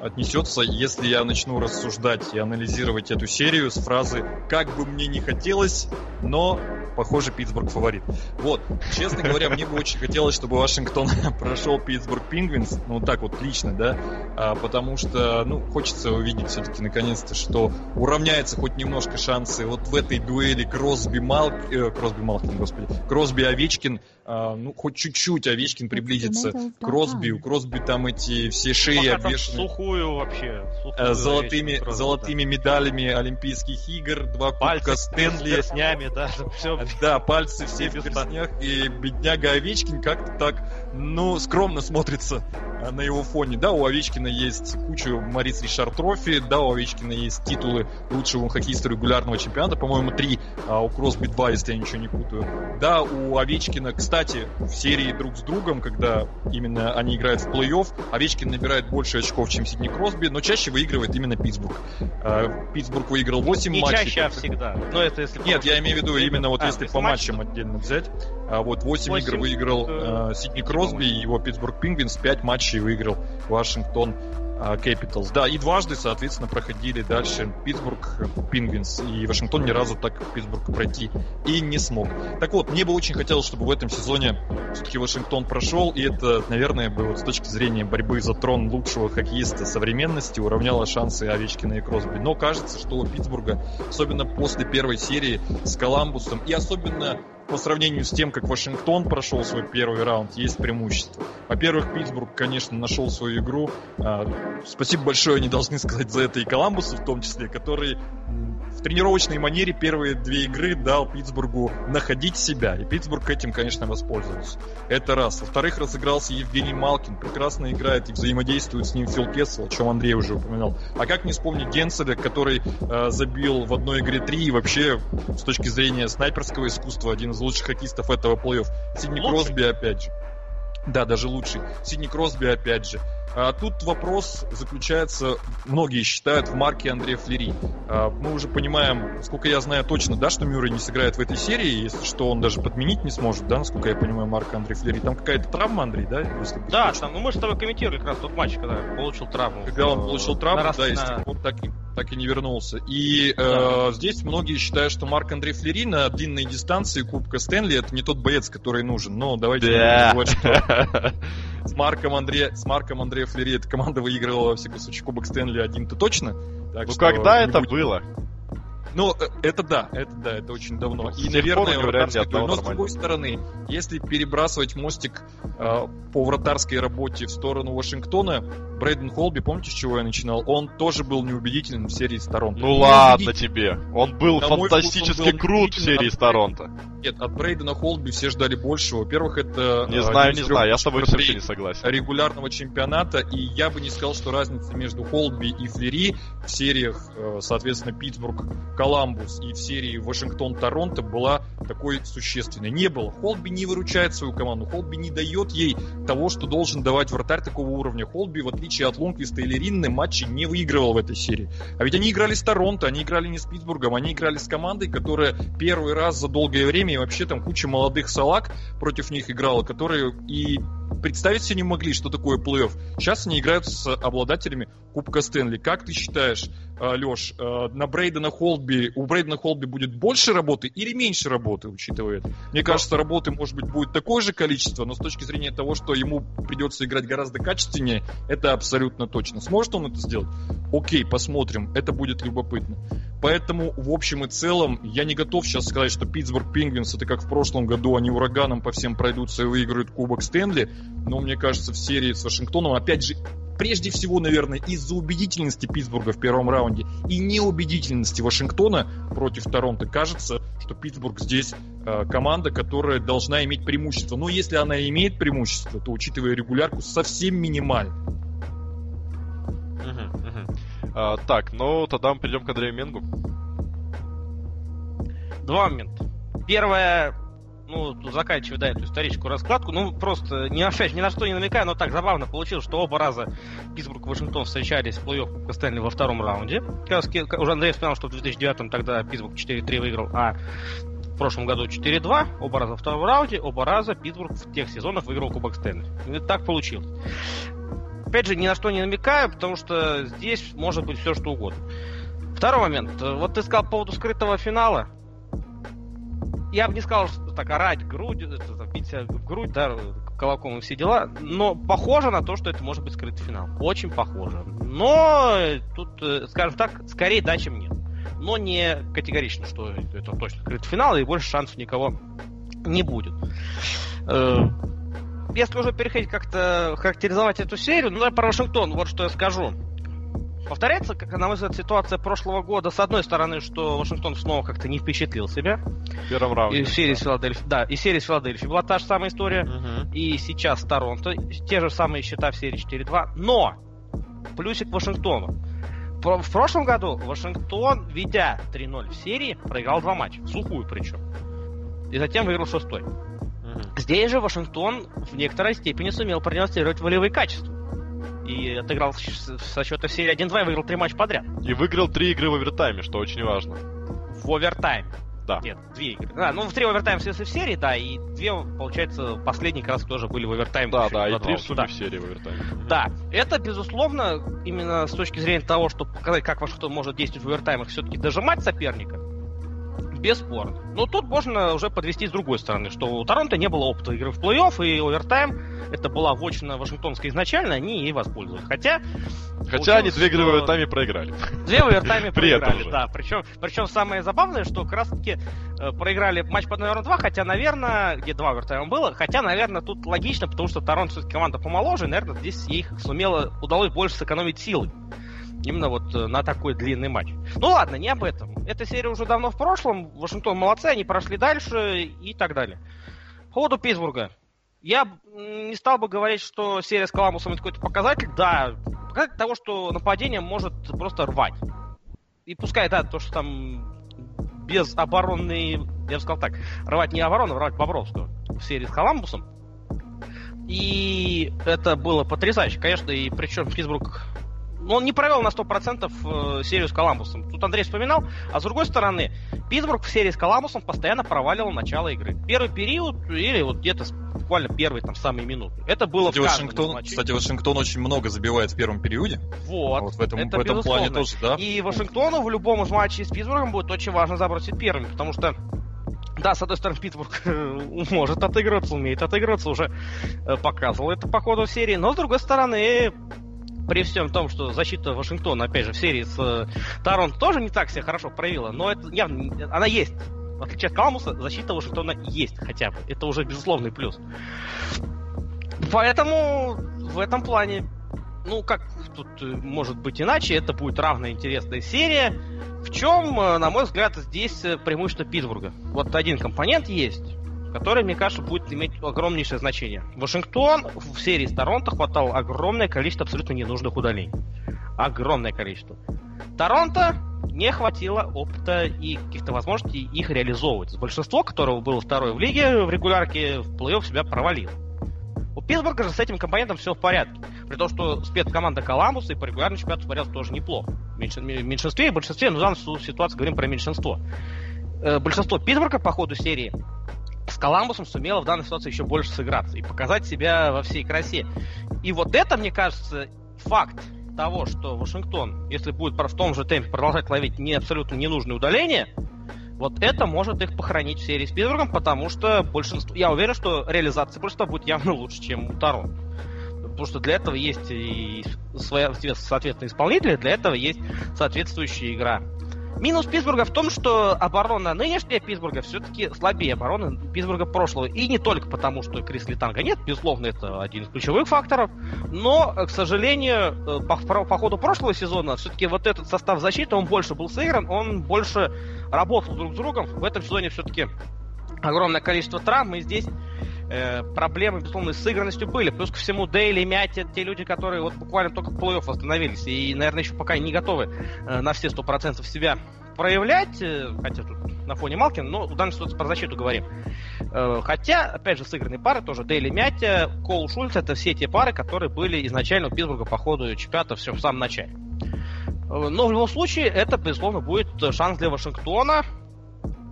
отнесется, если я начну рассуждать и анализировать эту серию с фразы «как бы мне не хотелось, но похоже, Питтсбург фаворит». Вот, честно говоря, мне бы очень хотелось, чтобы Вашингтон прошел Питтсбург Пингвинс, ну так вот лично, да, а, потому что, ну, хочется увидеть все-таки наконец-то, что уравняется хоть немножко шансы вот в этой дуэли Кросби Малкин, э, Кросби Малкин, господи, Кросби Овечкин, а, ну, хоть чуть-чуть Овечкин приблизится к Кросби, у Кросби там эти все шеи обвешаны сухую вообще. Сухую э, золотыми, просто, золотыми да. медалями Олимпийских игр, два пальцы кубка Стэнли. с перстнями, да, все. Да, пальцы все в перстнях, и бедняга Овечкин как-то так, ну, скромно смотрится э, на его фоне. Да, у Овечкина есть куча Морис Ришар Трофи, да, у Овечкина есть титулы лучшего хоккеиста регулярного чемпионата, по-моему, три, а у Кросби два, если я ничего не путаю. Да, у Овечкина, кстати, в серии друг с другом, когда именно они играют в плей-офф, Овечкин набирает больше очков, чем Сидни Кросби, но чаще выигрывает именно Питтсбург. А, Питтсбург выиграл 8 не матчей. Не чаще, а всегда. Но это если Нет, я имею в виду именно вот а, если по матчам матч, отдельно взять. А вот 8, 8 игр выиграл э, Сидни Кросби, его Питтсбург Пингвинс, 5 матчей выиграл Вашингтон Capitals. Да, и дважды, соответственно, проходили дальше Питтсбург, Пингвинс, и Вашингтон ни разу так Питтсбург пройти и не смог. Так вот, мне бы очень хотелось, чтобы в этом сезоне все-таки Вашингтон прошел, и это, наверное, бы вот с точки зрения борьбы за трон лучшего хоккеиста современности уравняло шансы Овечкина и Кросби. Но кажется, что у Питтсбурга, особенно после первой серии с Коламбусом, и особенно по сравнению с тем, как Вашингтон прошел свой первый раунд, есть преимущество. Во-первых, Питтсбург, конечно, нашел свою игру. А, спасибо большое, они должны сказать за это и Коламбусу в том числе, который в тренировочной манере первые две игры дал Питтсбургу находить себя, и Питтсбург этим, конечно, воспользовался. Это раз. Во-вторых, разыгрался Евгений Малкин, прекрасно играет и взаимодействует с ним Фил Кессел, о чем Андрей уже упоминал. А как не вспомнить Генселя, который э, забил в одной игре три и вообще с точки зрения снайперского искусства один из лучших хоккеистов этого плей-офф. Сидни Кросби опять же. Да, даже лучший. Сидни Кросби опять же. А тут вопрос заключается, многие считают, в марке Андрея Флери. А, мы уже понимаем, сколько я знаю точно, да, что Мюррей не сыграет в этой серии, если что, он даже подменить не сможет, да, насколько я понимаю, марка Андрея Флери. Там какая-то травма, Андрей, да? Если да, там, ну мы же с тобой комментировали как раз тот матч, когда получил травму. Когда он получил травму, да, и с тех пор так, так и не вернулся. И да. э, здесь многие считают, что Марк Андрей Флери на длинной дистанции Кубка Стэнли это не тот боец, который нужен. Но давайте да. не забывать, что с Марком Андрея, с Марком Андрея Флери эта команда выигрывала, во всяком случае, Кубок Стэнли один-то точно. Так ну когда это будем... было? Ну, э, это да, это да, это очень давно. И, наверное, вратарской но с другой стороны, если перебрасывать мостик э, по вратарской работе в сторону Вашингтона, Брейден Холби, помните, с чего я начинал? Он тоже был неубедительным в серии с Торонто. Ну ладно тебе, он был На фантастически он был крут в серии с Торонто. Нет, от Брейдена Холби все ждали большего. Во-первых, это... Не знаю, не знаю, я с тобой вообще не согласен. Регулярного чемпионата, и я бы не сказал, что разница между Холби и Флери в сериях, э, соответственно, Питтсбург, Коламбус и в серии Вашингтон-Торонто была такой существенной. Не было. Холби не выручает свою команду. Холби не дает ей того, что должен давать вратарь такого уровня. Холби, в отличие от Лонквиста или Ринны, матчи не выигрывал в этой серии. А ведь они играли с Торонто, они играли не с Питтсбургом, они играли с командой, которая первый раз за долгое время, и вообще там куча молодых салак против них играла, которые и представить себе не могли, что такое плей-офф. Сейчас они играют с обладателями Кубка Стэнли. Как ты считаешь, э, Леш, э, на Брейдена Холби, у Брейдена Холби будет больше работы или меньше работы, учитывая это? Мне кажется, работы, может быть, будет такое же количество, но с точки зрения того, что ему придется играть гораздо качественнее, это абсолютно точно. Сможет он это сделать? Окей, посмотрим, это будет любопытно. Поэтому, в общем и целом, я не готов сейчас сказать, что Питтсбург Пингвинс, это как в прошлом году, они ураганом по всем пройдутся и выиграют Кубок Стэнли, но мне кажется, в серии с Вашингтоном, опять же, прежде всего, наверное, из-за убедительности Питтсбурга в первом раунде и неубедительности Вашингтона против Торонто, кажется, что Питтсбург здесь э, команда, которая должна иметь преимущество. Но если она имеет преимущество, то, учитывая регулярку, совсем минимально. Uh-huh, uh-huh. А, так, ну тогда мы перейдем к Андрею Менгу. Два момента. Первое, ну, заканчивая, да, эту историческую раскладку, ну, просто ни, опять, ни на что не намекая, но так забавно получилось, что оба раза Питтсбург и Вашингтон встречались в плей-офф Кубка Стэнли во втором раунде. Уже Андрей вспоминал, что в 2009 тогда Питтсбург 4-3 выиграл, а в прошлом году 4-2, оба раза во втором раунде, оба раза Питтсбург в тех сезонах выиграл Кубок Стэнли. И так получилось. Опять же, ни на что не намекаю, потому что здесь может быть все что угодно. Второй момент. Вот ты сказал по поводу скрытого финала я бы не сказал, что так орать грудь, бить себя в грудь, да, колоком и все дела, но похоже на то, что это может быть скрытый финал. Очень похоже. Но тут, э, скажем так, скорее да, чем нет. Но не категорично, что это точно скрытый финал, и больше шансов никого не будет. Э, если уже переходить как-то характеризовать эту серию, ну, про Вашингтон, вот что я скажу повторяется, как, на мой взгляд, ситуация прошлого года. С одной стороны, что Вашингтон снова как-то не впечатлил себя. В первом раунде. И серии да. с Филадельфией. Да, и серии с Филадельфией была та же самая история. Угу. И сейчас с Торонто. Те же самые счета в серии 4-2. Но! Плюсик Вашингтону. В прошлом году Вашингтон, ведя 3-0 в серии, проиграл два матча. В сухую причем. И затем выиграл шестой. Угу. Здесь же Вашингтон в некоторой степени сумел продемонстрировать волевые качества и отыграл со счета серии 1-2 и выиграл три матча подряд. И выиграл три игры в овертайме, что очень важно. В овертайме. Да. Нет, две игры. А, ну, в три овертайм в в серии, да, и две, получается, последние как раз тоже были в овертайме. Да, да, и три в сумме да. в серии в овертайме. Да, это, безусловно, именно с точки зрения того, чтобы показать, как ваш кто может действовать в овертаймах, все-таки дожимать соперника, бесспорно. Но тут можно уже подвести с другой стороны, что у Торонто не было опыта игры в плей-офф, и овертайм это была вотчина Вашингтонская изначально, они ей воспользовались. Хотя... Хотя они две игры в овертайме проиграли. Две в овертайме проиграли, да. Причем, причем самое забавное, что как раз таки э, проиграли матч под номером 2, хотя, наверное, где два овертайма было, хотя, наверное, тут логично, потому что Торонто все-таки команда помоложе, и, наверное, здесь ей сумела, удалось больше сэкономить силы Именно вот э, на такой длинный матч. Ну ладно, не об этом. Эта серия уже давно в прошлом. Вашингтон молодцы, они прошли дальше и так далее. По поводу Питтсбурга. Я не стал бы говорить, что серия с Коламбусом это какой-то показатель. Да, показатель того, что нападение может просто рвать. И пускай, да, то, что там без оборонной, я бы сказал так, рвать не оборону, рвать Бобровскую в серии с Коламбусом. И это было потрясающе, конечно, и причем Питтсбург ну, он не провел на 100% э, серию с Коламбусом. Тут Андрей вспоминал. А с другой стороны, Питтсбург в серии с Коламбусом постоянно проваливал начало игры. Первый период или вот где-то буквально первые там самые минуты. Это было кстати, в Вашингтон, Кстати, Вашингтон очень много забивает в первом периоде. Вот. вот в этом, это в этом плане тоже, да. И Вашингтону в любом из матчей с Питтсбургом будет очень важно забросить первым, потому что да, с одной стороны, Питтсбург может отыгрываться, умеет отыгрываться, уже э, показывал это по ходу серии, но с другой стороны, при всем том, что защита Вашингтона, опять же, в серии с э, Торонто тоже не так себя хорошо проявила, но это явно, она есть. В отличие от Каламуса, защита Вашингтона есть хотя бы. Это уже безусловный плюс. Поэтому в этом плане, ну как тут э, может быть иначе, это будет равная интересная серия. В чем, э, на мой взгляд, здесь преимущество Питтсбурга? Вот один компонент есть который, мне кажется, будет иметь огромнейшее значение. Вашингтон в серии с Торонто хватало огромное количество абсолютно ненужных удалений. Огромное количество. Торонто не хватило опыта и каких-то возможностей их реализовывать. Большинство, которого было второе в лиге, в регулярке в плей-офф себя провалило. У Питтсбурга же с этим компонентом все в порядке. При том, что спецкоманда Коламбуса и по регулярному чемпионату смотрелся тоже неплохо. В меньшинстве и большинстве, но в данной ситуации говорим про меньшинство. Э, большинство Питтсбурга по ходу серии с Коламбусом сумела в данной ситуации еще больше сыграться и показать себя во всей красе. И вот это, мне кажется, факт того, что Вашингтон, если будет в том же темпе продолжать ловить не абсолютно ненужные удаления, вот это может их похоронить в серии с Питтсбургом, потому что большинство, я уверен, что реализация большинства будет явно лучше, чем у Торонто. Потому что для этого есть и своя, соответственно, исполнители, для этого есть соответствующая игра. Минус Питтсбурга в том, что оборона нынешняя Питтсбурга все-таки слабее обороны Питтсбурга прошлого. И не только потому, что Крис Литанга нет, безусловно, это один из ключевых факторов. Но, к сожалению, э, по, по ходу прошлого сезона все-таки вот этот состав защиты, он больше был сыгран, он больше работал друг с другом. В этом сезоне все-таки огромное количество травм, и здесь э, проблемы, безусловно, с сыгранностью были. Плюс ко всему, Дейли и Мяти, те люди, которые вот буквально только в плей-офф остановились и, наверное, еще пока не готовы э, на все сто процентов себя проявлять, э, хотя тут на фоне Малкина, но в данном случае про защиту говорим. Хотя, опять же, сыгранные пары тоже Дейли Мятя, Коул Шульц, это все те пары, которые были изначально у Питтсбурга по ходу чемпионата все в самом начале. Но в любом случае, это, безусловно, будет шанс для Вашингтона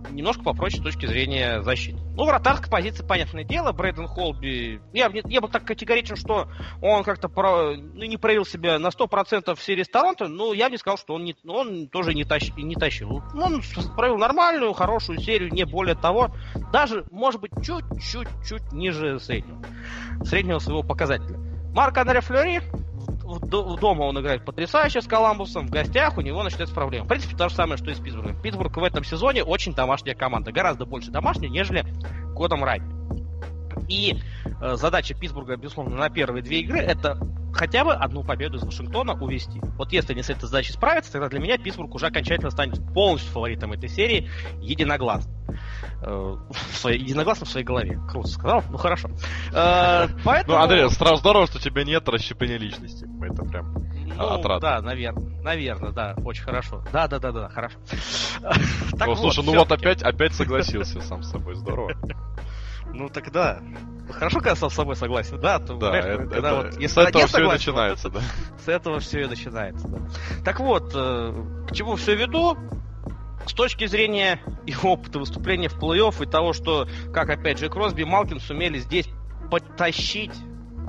немножко попроще с точки зрения защиты. Ну, вратарская позиция, понятное дело, Брэйден Холби... Я, я был так категоричен, что он как-то про... ну, не проявил себя на 100% в серии с Торонто, но я бы не сказал, что он, не... он тоже не, тащ... не тащил. Он проявил нормальную, хорошую серию, не более того. Даже, может быть, чуть-чуть-чуть ниже среднего. Среднего своего показателя. Марк Андре Флори дома он играет потрясающе с Коламбусом, в гостях у него начинается проблема. В принципе, то же самое, что и с Питтсбургом. Питтсбург в этом сезоне очень домашняя команда, гораздо больше домашняя, нежели годом ранее. И э, задача Питтсбурга, безусловно, на первые две игры это хотя бы одну победу из Вашингтона увести. Вот если они с этой задачей справятся, тогда для меня Питтсбург уже окончательно станет полностью фаворитом этой серии единогласно. Э, в своей, единогласно в своей голове. Круто сказал? Ну хорошо. Э, поэтому... Ну, Андрей, сразу здорово, что у тебя нет расщепления личности. Это прям ну, отрадно. Да, наверное. Наверное, да. Очень хорошо. Да, да, да, да, хорошо. Так слушай, ну вот опять, опять согласился сам с собой. Здорово. Ну тогда. Хорошо, когда сам с собой согласен, да? То, да, это, когда это, вот, если с этого все согласен, и начинается, вот, да. С этого все и начинается, да. Так вот, э, к чему все веду? С точки зрения и опыта выступления в плей-офф и того, что, как опять же Кросби и Малкин сумели здесь подтащить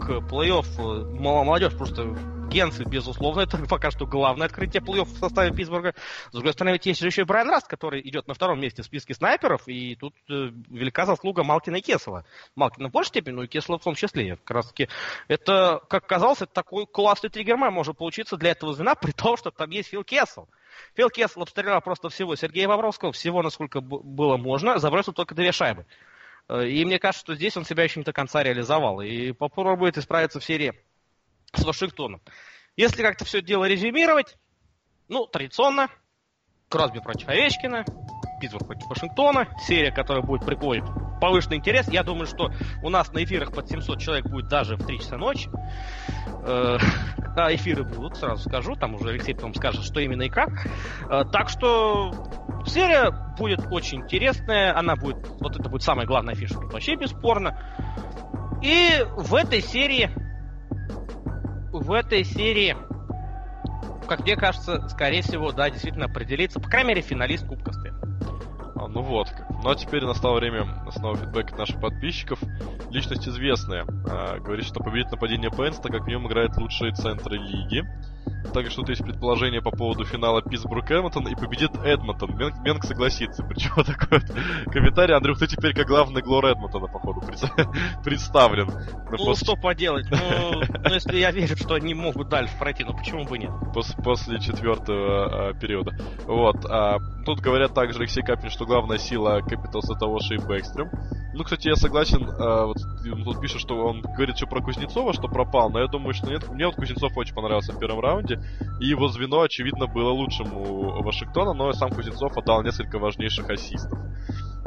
к плей-офф э, молодежь просто Генцы, безусловно, это пока что главное открытие плей-офф в составе Питтсбурга. С другой стороны, ведь есть еще и Брайан Раст, который идет на втором месте в списке снайперов, и тут э, велика заслуга Малкина и Кесова. Малкина в большей степени, но и Кесова в том числе. Как раз таки, это, как казалось, это такой классный триггермен может получиться для этого звена, при том, что там есть Фил Кесл. Фил Кесл обстрелял просто всего Сергея Бобровского, всего, насколько было можно, забросил только две шайбы. Э, и мне кажется, что здесь он себя еще не до конца реализовал. И попробует исправиться в серии с Вашингтоном. Если как-то все дело резюмировать, Ну, традиционно, Кросби против Овечкина, Питтсбург против Вашингтона, серия, которая будет прикольной, повышенный интерес. Я думаю, что у нас на эфирах под 700 человек будет даже в 3 часа ночи. Э, а эфиры будут, сразу скажу, там уже Алексей потом скажет, что именно и как. Э, так что серия будет очень интересная, она будет, вот это будет самая главная фишка, вообще бесспорно. И в этой серии, в этой серии как мне кажется, скорее всего, да, действительно определится, по крайней мере, финалист Кубка стоит. А, ну вот. Ну а теперь настало время снова фидбэк от наших подписчиков. Личность известная. А, говорит, что победит нападение Пенс, так как в нем играют лучшие центры лиги. Также что-то есть предположение по поводу финала Питтсбург Эдмонтон и победит Эдмонтон. Менг, Менг согласится. Причем такой вот комментарий. Андрюх, ты теперь как главный глор Эдмонтона, походу, представлен. Ну, ну после... что поделать? Ну, ну, если я верю, что они могут дальше пройти, ну почему бы нет? Пос после четвертого а, периода. Вот. А, тут говорят также Алексей Капин, что главная сила Capitals это Оши и Бэкстрем. Ну, кстати, я согласен, э, вот тут пишет, что он говорит что про Кузнецова, что пропал, но я думаю, что нет. Мне вот Кузнецов очень понравился в первом раунде, и его звено, очевидно, было лучшим у Вашингтона, но сам Кузнецов отдал несколько важнейших ассистов.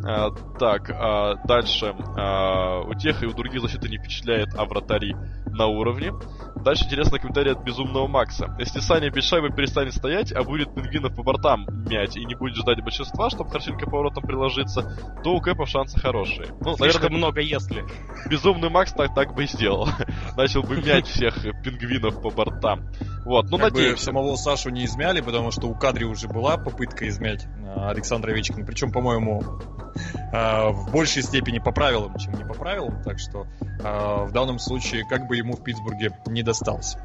А, так, а, дальше. А, у тех и у других защиты не впечатляет, а вратари на уровне. Дальше интересный комментарий от Безумного Макса. Если Саня без шайбы перестанет стоять, а будет пингвинов по бортам мять и не будет ждать большинства, чтобы хорошенько поворотом приложиться, то у Кэпа шансы хорошие. Ну, Слишком наверное, много если. Безумный Макс так, так бы и сделал. Начал бы мять всех пингвинов по бортам. Вот, ну как надеемся. самого Сашу не измяли, потому что у Кадри уже была попытка измять Александра Овечкина. Причем, по-моему, а, в большей степени по правилам, чем не по правилам. Так что а, в данном случае как бы ему в Питтсбурге не досталось.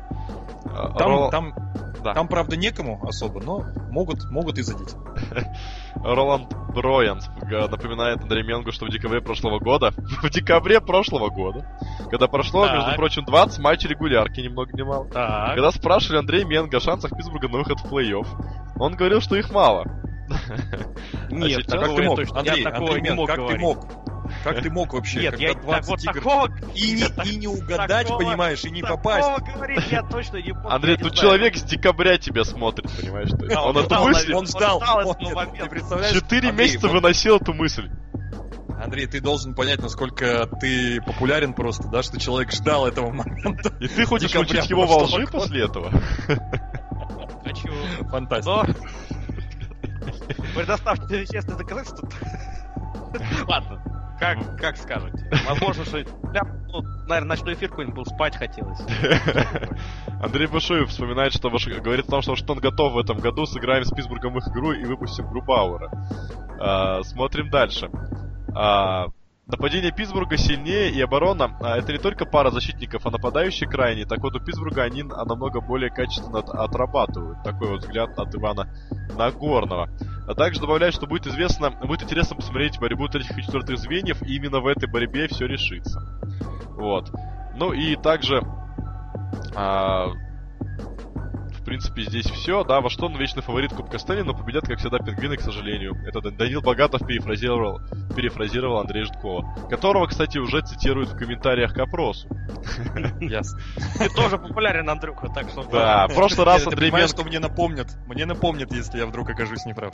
А, там, Рол... там, да. там, правда, некому особо, но могут, могут и задеть. Роланд Броян напоминает Андрей Менгу, что в декабре прошлого года, в декабре прошлого года, когда прошло, так. между прочим, 20 матчей регулярки, ни много ни мало, так. когда спрашивали Андрей Менга о шансах Питтсбурга на выход в плей-офф, он говорил, что их мало. Нет, а как ты мог? Андрей, Андрей, не мог как ты мог? Как ты мог вообще? Нет, я 20 вот игр... такого... И не, и не угадать, такого, понимаешь, и не попасть. говорить я точно не помню. Андрей, тут человек с декабря тебя смотрит, понимаешь? Да, он, он эту мысль... Он ждал. Четыре месяца выносил эту мысль. Андрей, ты должен понять, насколько ты популярен просто, да, что человек ждал этого момента. И ты хочешь учить его во лжи после этого? Хочу. Фантастика. Предоставьте вещественные доказательства. Ладно, как, как скажете. Возможно, что... Я, ну, наверное, ночной эфир какой-нибудь был, спать хотелось. Андрей Бушуев вспоминает, что Ваш... говорит о том, что Вашингтон готов в этом году, сыграем с Питтсбургом их игру и выпустим Грубауэра. А, смотрим дальше. А, Нападение Питтсбурга сильнее, и оборона а, это не только пара защитников, а нападающие крайние. Так вот, у Питтсбурга они а, намного более качественно отрабатывают. Такой вот взгляд от Ивана Нагорного. А также добавляет, что будет известно, будет интересно посмотреть борьбу третьих и четвертых звеньев, и именно в этой борьбе все решится. Вот. Ну и также а, в принципе, здесь все. Да, во что он вечный фаворит Кубка Стэнли, но победят, как всегда, пингвины, к сожалению. Это Данил Богатов перефразировал, перефразировал Андрея Житкова, которого, кстати, уже цитируют в комментариях к опросу. Ясно. Ты тоже популярен, Андрюха, так что... Да, в прошлый раз Андрей Менко... что мне напомнят. Мне напомнят, если я вдруг окажусь неправ.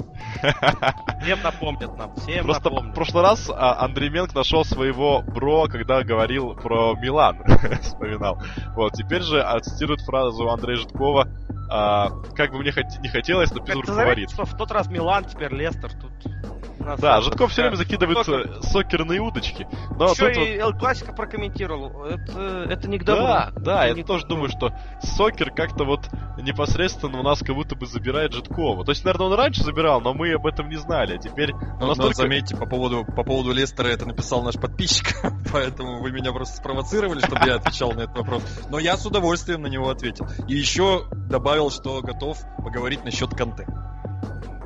Всем напомнят нам, всем Просто в прошлый раз а, Андрей Менк нашел своего бро, когда говорил про Милан, вспоминал. Вот, теперь же цитирует фразу Андрея Житкова а, как бы мне хот- не хотелось, но Питтсбург фаворит. Что в тот раз Милан, теперь Лестер, тут... Да, Житков все время закидывается сокерные удочки. Но Еще и Эл Классика прокомментировал. Это, это не к добру. Да, да, я тоже думаю, что сокер как-то вот непосредственно у нас как будто бы забирает Житкова. То есть, наверное, он раньше забирал, но мы об этом не знали. А теперь... Ну, настолько... заметьте, по поводу, по поводу Лестера это написал наш подписчик, поэтому вы меня просто спровоцировали, чтобы я отвечал на этот вопрос. Но я с удовольствием на него ответил. И еще добавил, что готов поговорить насчет Канте.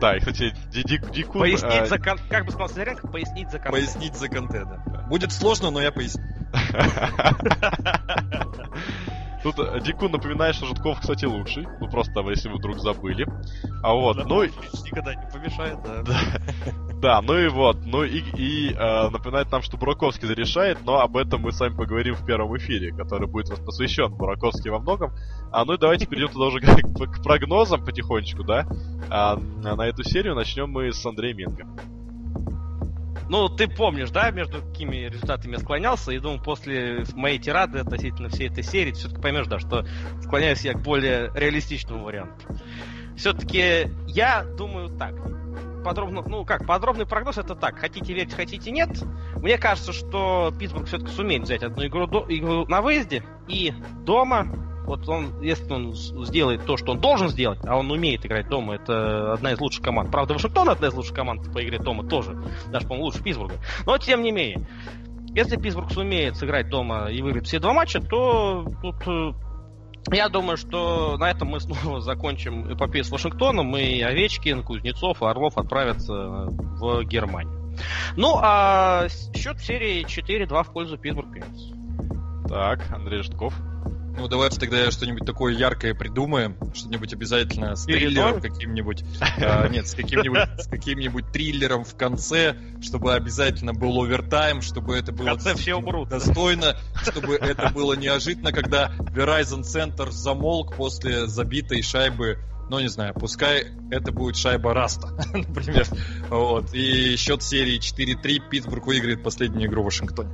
Да, и, кстати, Дикун... Пояснить а... за кон... Как бы сказал Сидоренко, пояснить за конте. Пояснить за конте, да. Будет сложно, но я поясню. Тут э, Дикун напоминает, что Житков, кстати, лучший. Ну, просто, если вы вдруг забыли. А вот, ну... Никогда не помешает, да. Да, ну и вот, ну и, и э, напоминает нам, что Бураковский зарешает, но об этом мы с вами поговорим в первом эфире, который будет посвящен Бураковский во многом. А ну и давайте перейдем уже к, к прогнозам потихонечку, да? А, на эту серию начнем мы с Андрея Менга. Ну, ты помнишь, да, между какими результатами я склонялся, и думаю, после моей тирады относительно всей этой серии, ты все-таки поймешь, да, что склоняюсь я к более реалистичному варианту. Все-таки я думаю так. Подробно, ну как, подробный прогноз это так. Хотите верить, хотите нет. Мне кажется, что Питтсбург все-таки сумеет взять одну игру, до, игру на выезде и дома вот он, если он сделает то, что он должен сделать, а он умеет играть дома, это одна из лучших команд. Правда, Вашингтон одна из лучших команд по игре дома тоже. Даже, по-моему, лучше Питтсбурга. Но, тем не менее, если Питтсбург сумеет сыграть дома и выиграть все два матча, то тут э, я думаю, что на этом мы снова закончим эпопею с Вашингтоном, и Овечкин, Кузнецов и Орлов отправятся в Германию. Ну, а счет серии 4-2 в пользу Питтсбург Так, Андрей Житков. Ну, давайте тогда что-нибудь такое яркое придумаем, что-нибудь обязательно с триллером каким-нибудь. А, нет, с каким-нибудь с каким-нибудь триллером в конце, чтобы обязательно был овертайм, чтобы это было все умрут. достойно, чтобы это было неожиданно, когда Verizon Center замолк после забитой шайбы ну, не знаю, пускай это будет шайба Раста, например. Вот. И счет серии 4-3 Питтсбург выиграет последнюю игру в Вашингтоне.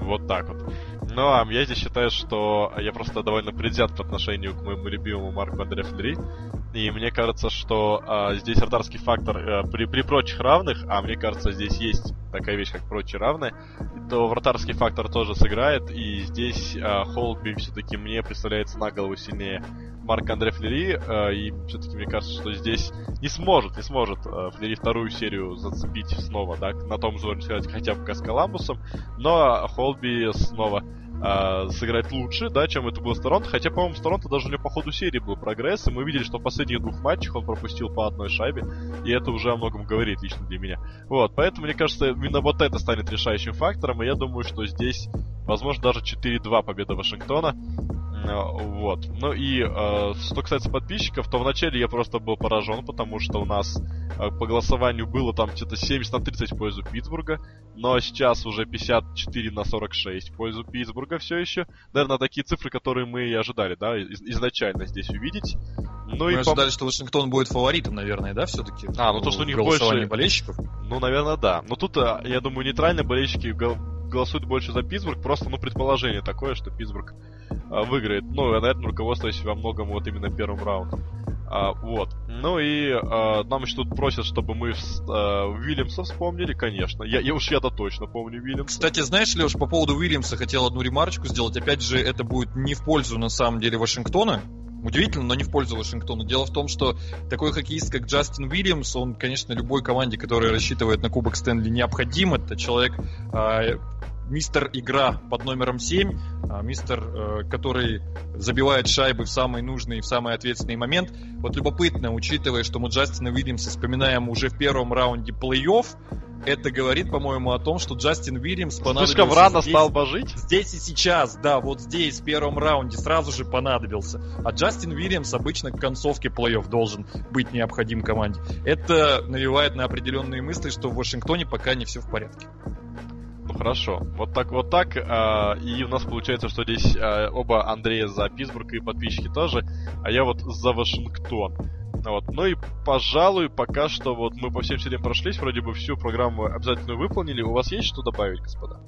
Вот так вот. Ну, а я здесь считаю, что я просто довольно предвзят по отношению к моему любимому Марку Андре Флери. И мне кажется, что а, здесь вратарский фактор а, при, при прочих равных, а мне кажется, здесь есть такая вещь, как прочие равные, то вратарский фактор тоже сыграет. И здесь а, Холби все-таки мне представляется на голову сильнее Марк Андре Флери. А, и все-таки мне кажется, что здесь не сможет, не сможет а, Флери вторую серию зацепить снова, да, на том же уровне хотя бы с Коламбусом. Но Холби снова э, сыграть лучше, да, чем это было с Торонто. Хотя, по-моему, с Торонто даже у него по ходу серии был прогресс, и мы видели, что в последних двух матчах он пропустил по одной шайбе, и это уже о многом говорит лично для меня. Вот, поэтому, мне кажется, именно вот это станет решающим фактором, и я думаю, что здесь, возможно, даже 4-2 победа Вашингтона. Вот. Ну и э, что касается подписчиков, то вначале я просто был поражен, потому что у нас э, по голосованию было там где-то 70 на 30 в пользу Питтсбурга, но сейчас уже 54 на 46 в пользу Питтсбурга все еще. Наверное, такие цифры, которые мы и ожидали, да, из- изначально здесь увидеть. Ну мы и ожидали, по... что Вашингтон будет фаворитом, наверное, да, все-таки? А, ну то, что у них больше... болельщиков? Ну, наверное, да. Но тут, э, я думаю, нейтральные болельщики голосуют больше за Питтсбург, просто, ну, предположение такое, что Питтсбург а, выиграет. Ну, наверное, руководствуясь во многом вот именно первым раундом. А, вот. Ну и а, нам еще тут просят, чтобы мы а, Уильямса вспомнили, конечно. Я, я уж я-то точно помню Уильямса. Кстати, знаешь, Леш, по поводу Уильямса хотел одну ремарочку сделать. Опять же, это будет не в пользу, на самом деле, Вашингтона. Удивительно, но не в пользу Вашингтона. Дело в том, что такой хоккеист, как Джастин Уильямс, он, конечно, любой команде, которая рассчитывает на Кубок Стэнли, необходим. Это человек, мистер игра под номером 7, а, мистер, э, который забивает шайбы в самый нужный в самый ответственный момент. Вот любопытно, учитывая, что мы Джастина Уильямса вспоминаем уже в первом раунде плей-офф, это говорит, по-моему, о том, что Джастин Уильямс понадобился... Слишком рано здесь, стал божить? Здесь и сейчас, да, вот здесь, в первом раунде, сразу же понадобился. А Джастин Уильямс обычно к концовке плей-офф должен быть необходим команде. Это навевает на определенные мысли, что в Вашингтоне пока не все в порядке. Ну хорошо. Вот так, вот так. Э, и у нас получается, что здесь э, оба Андрея за Питтсбург и подписчики тоже, а я вот за Вашингтон. Вот. Ну и, пожалуй, пока что вот мы по всем сериям прошлись, вроде бы всю программу обязательно выполнили. У вас есть что добавить, господа?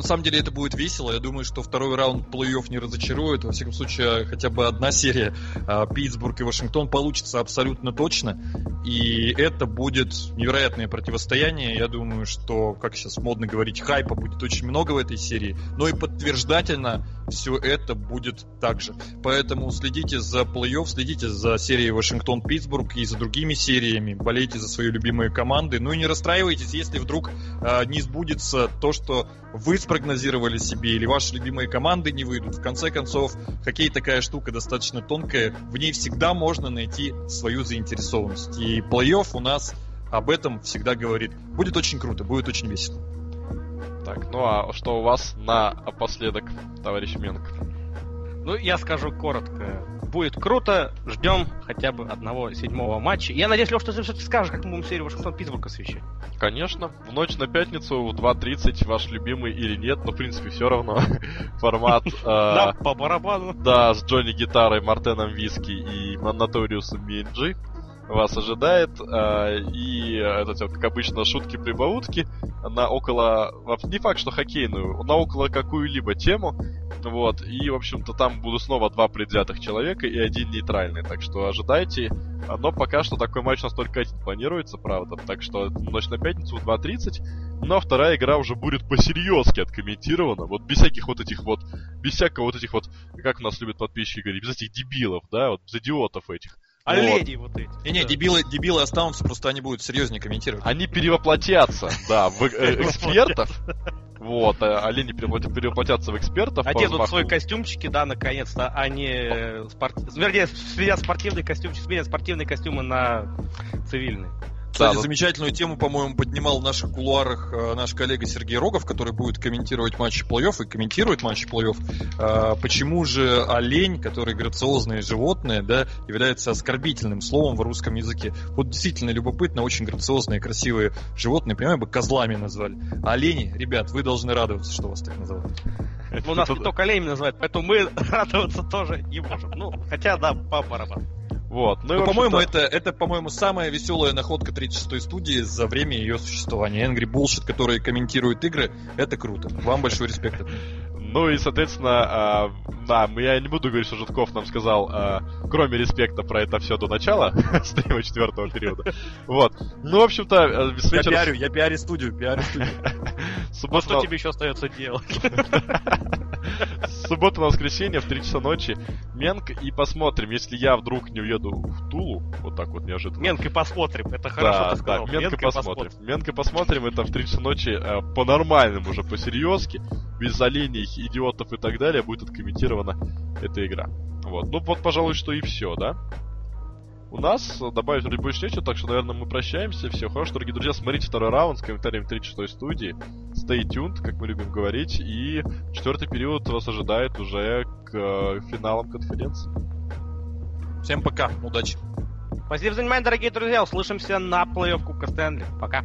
На самом деле это будет весело. Я думаю, что второй раунд плей-офф не разочарует. Во всяком случае, хотя бы одна серия а, Питтсбург и Вашингтон получится абсолютно точно. И это будет невероятное противостояние. Я думаю, что, как сейчас модно говорить, хайпа будет очень много в этой серии. Но и подтверждательно все это будет так же. Поэтому следите за плей-офф, следите за серией Вашингтон-Питтсбург и за другими сериями. Болейте за свои любимые команды. Ну и не расстраивайтесь, если вдруг э, не сбудется то, что вы спрогнозировали себе или ваши любимые команды не выйдут. В конце концов, хоккей такая штука достаточно тонкая, в ней всегда можно найти свою заинтересованность. И плей-офф у нас об этом всегда говорит. Будет очень круто, будет очень весело. Так, ну а что у вас на напоследок, товарищ Менк? Ну, я скажу коротко. Будет круто. Ждем хотя бы одного седьмого матча. Я надеюсь, Леш, ты все-таки скажешь, как мы будем серию Вашингтон-Питтсбург освещать. Конечно. В ночь на пятницу в 2.30 ваш любимый или нет, но в принципе все равно. Формат... Да, по барабану. Да, с Джонни Гитарой, Мартеном Виски и Наториусом Минджи вас ожидает. И это, как обычно, шутки-прибаутки на около... Не факт, что хоккейную, на около какую-либо тему. Вот. И, в общем-то, там будут снова два предвзятых человека и один нейтральный. Так что ожидайте. Но пока что такой матч у нас один планируется, правда. Так что ночь на пятницу в 2.30. Но вторая игра уже будет посерьезки откомментирована. Вот без всяких вот этих вот... Без всякого вот этих вот... Как нас любят подписчики говорить? Без этих дебилов, да? Вот без идиотов этих. Олени вот, вот эти. Не-не, дебилы, дебилы останутся, просто они будут серьезнее комментировать. Они перевоплотятся, да, в э, экспертов. Вот, олени перевоплотятся в экспертов. Оденут свои костюмчики, да, наконец-то, а не... Спорт... Вернее, сменят спортивные костюмчики, сменят спортивные костюмы на цивильные. Кстати, да, замечательную тему, по-моему, поднимал в наших кулуарах э, наш коллега Сергей Рогов, который будет комментировать матчи плей-офф и комментирует матчи плей-офф. Э, почему же олень, который грациозное животное, да, является оскорбительным словом в русском языке? Вот действительно любопытно, очень грациозные, красивые животные, прямо бы козлами назвали. А олени, ребят, вы должны радоваться, что вас так называют. У нас не только оленями называют, поэтому мы радоваться тоже не можем. Ну, хотя, да, по барабану. Вот. Ну, ну по-моему, это, это, по-моему, самая веселая находка 36-й студии за время ее существования. Angry Bullshit, который комментирует игры, это круто. Вам большой респект. Ну и, соответственно, э, да, я не буду говорить, что Житков нам сказал, э, кроме респекта про это все до начала стрима четвертого периода. Вот. Ну, в общем-то, э, с вечера... Я пиарю, я пиарю студию, пиарю студию. Суббота... А что тебе еще остается делать? Суббота на воскресенье в 3 часа ночи. Менк и посмотрим, если я вдруг не уеду в Тулу, вот так вот неожиданно. Менк и посмотрим, это хорошо да, ты сказал. Да, Менк и посмотрим. Менк и посмотрим, это в 3 часа ночи э, по-нормальному уже, по-серьезки, без оленей, идиотов и так далее, будет откомментирована эта игра. Вот. Ну вот, пожалуй, что и все, да? у нас добавить вроде больше нечего, так что, наверное, мы прощаемся. Все хорошо, дорогие друзья. Смотрите второй раунд с комментариями 36 студии. Stay tuned, как мы любим говорить. И четвертый период вас ожидает уже к э, финалам конференции. Всем пока, удачи. Спасибо за внимание, дорогие друзья. Услышимся на плей-офф Кубка Стэнли. Пока.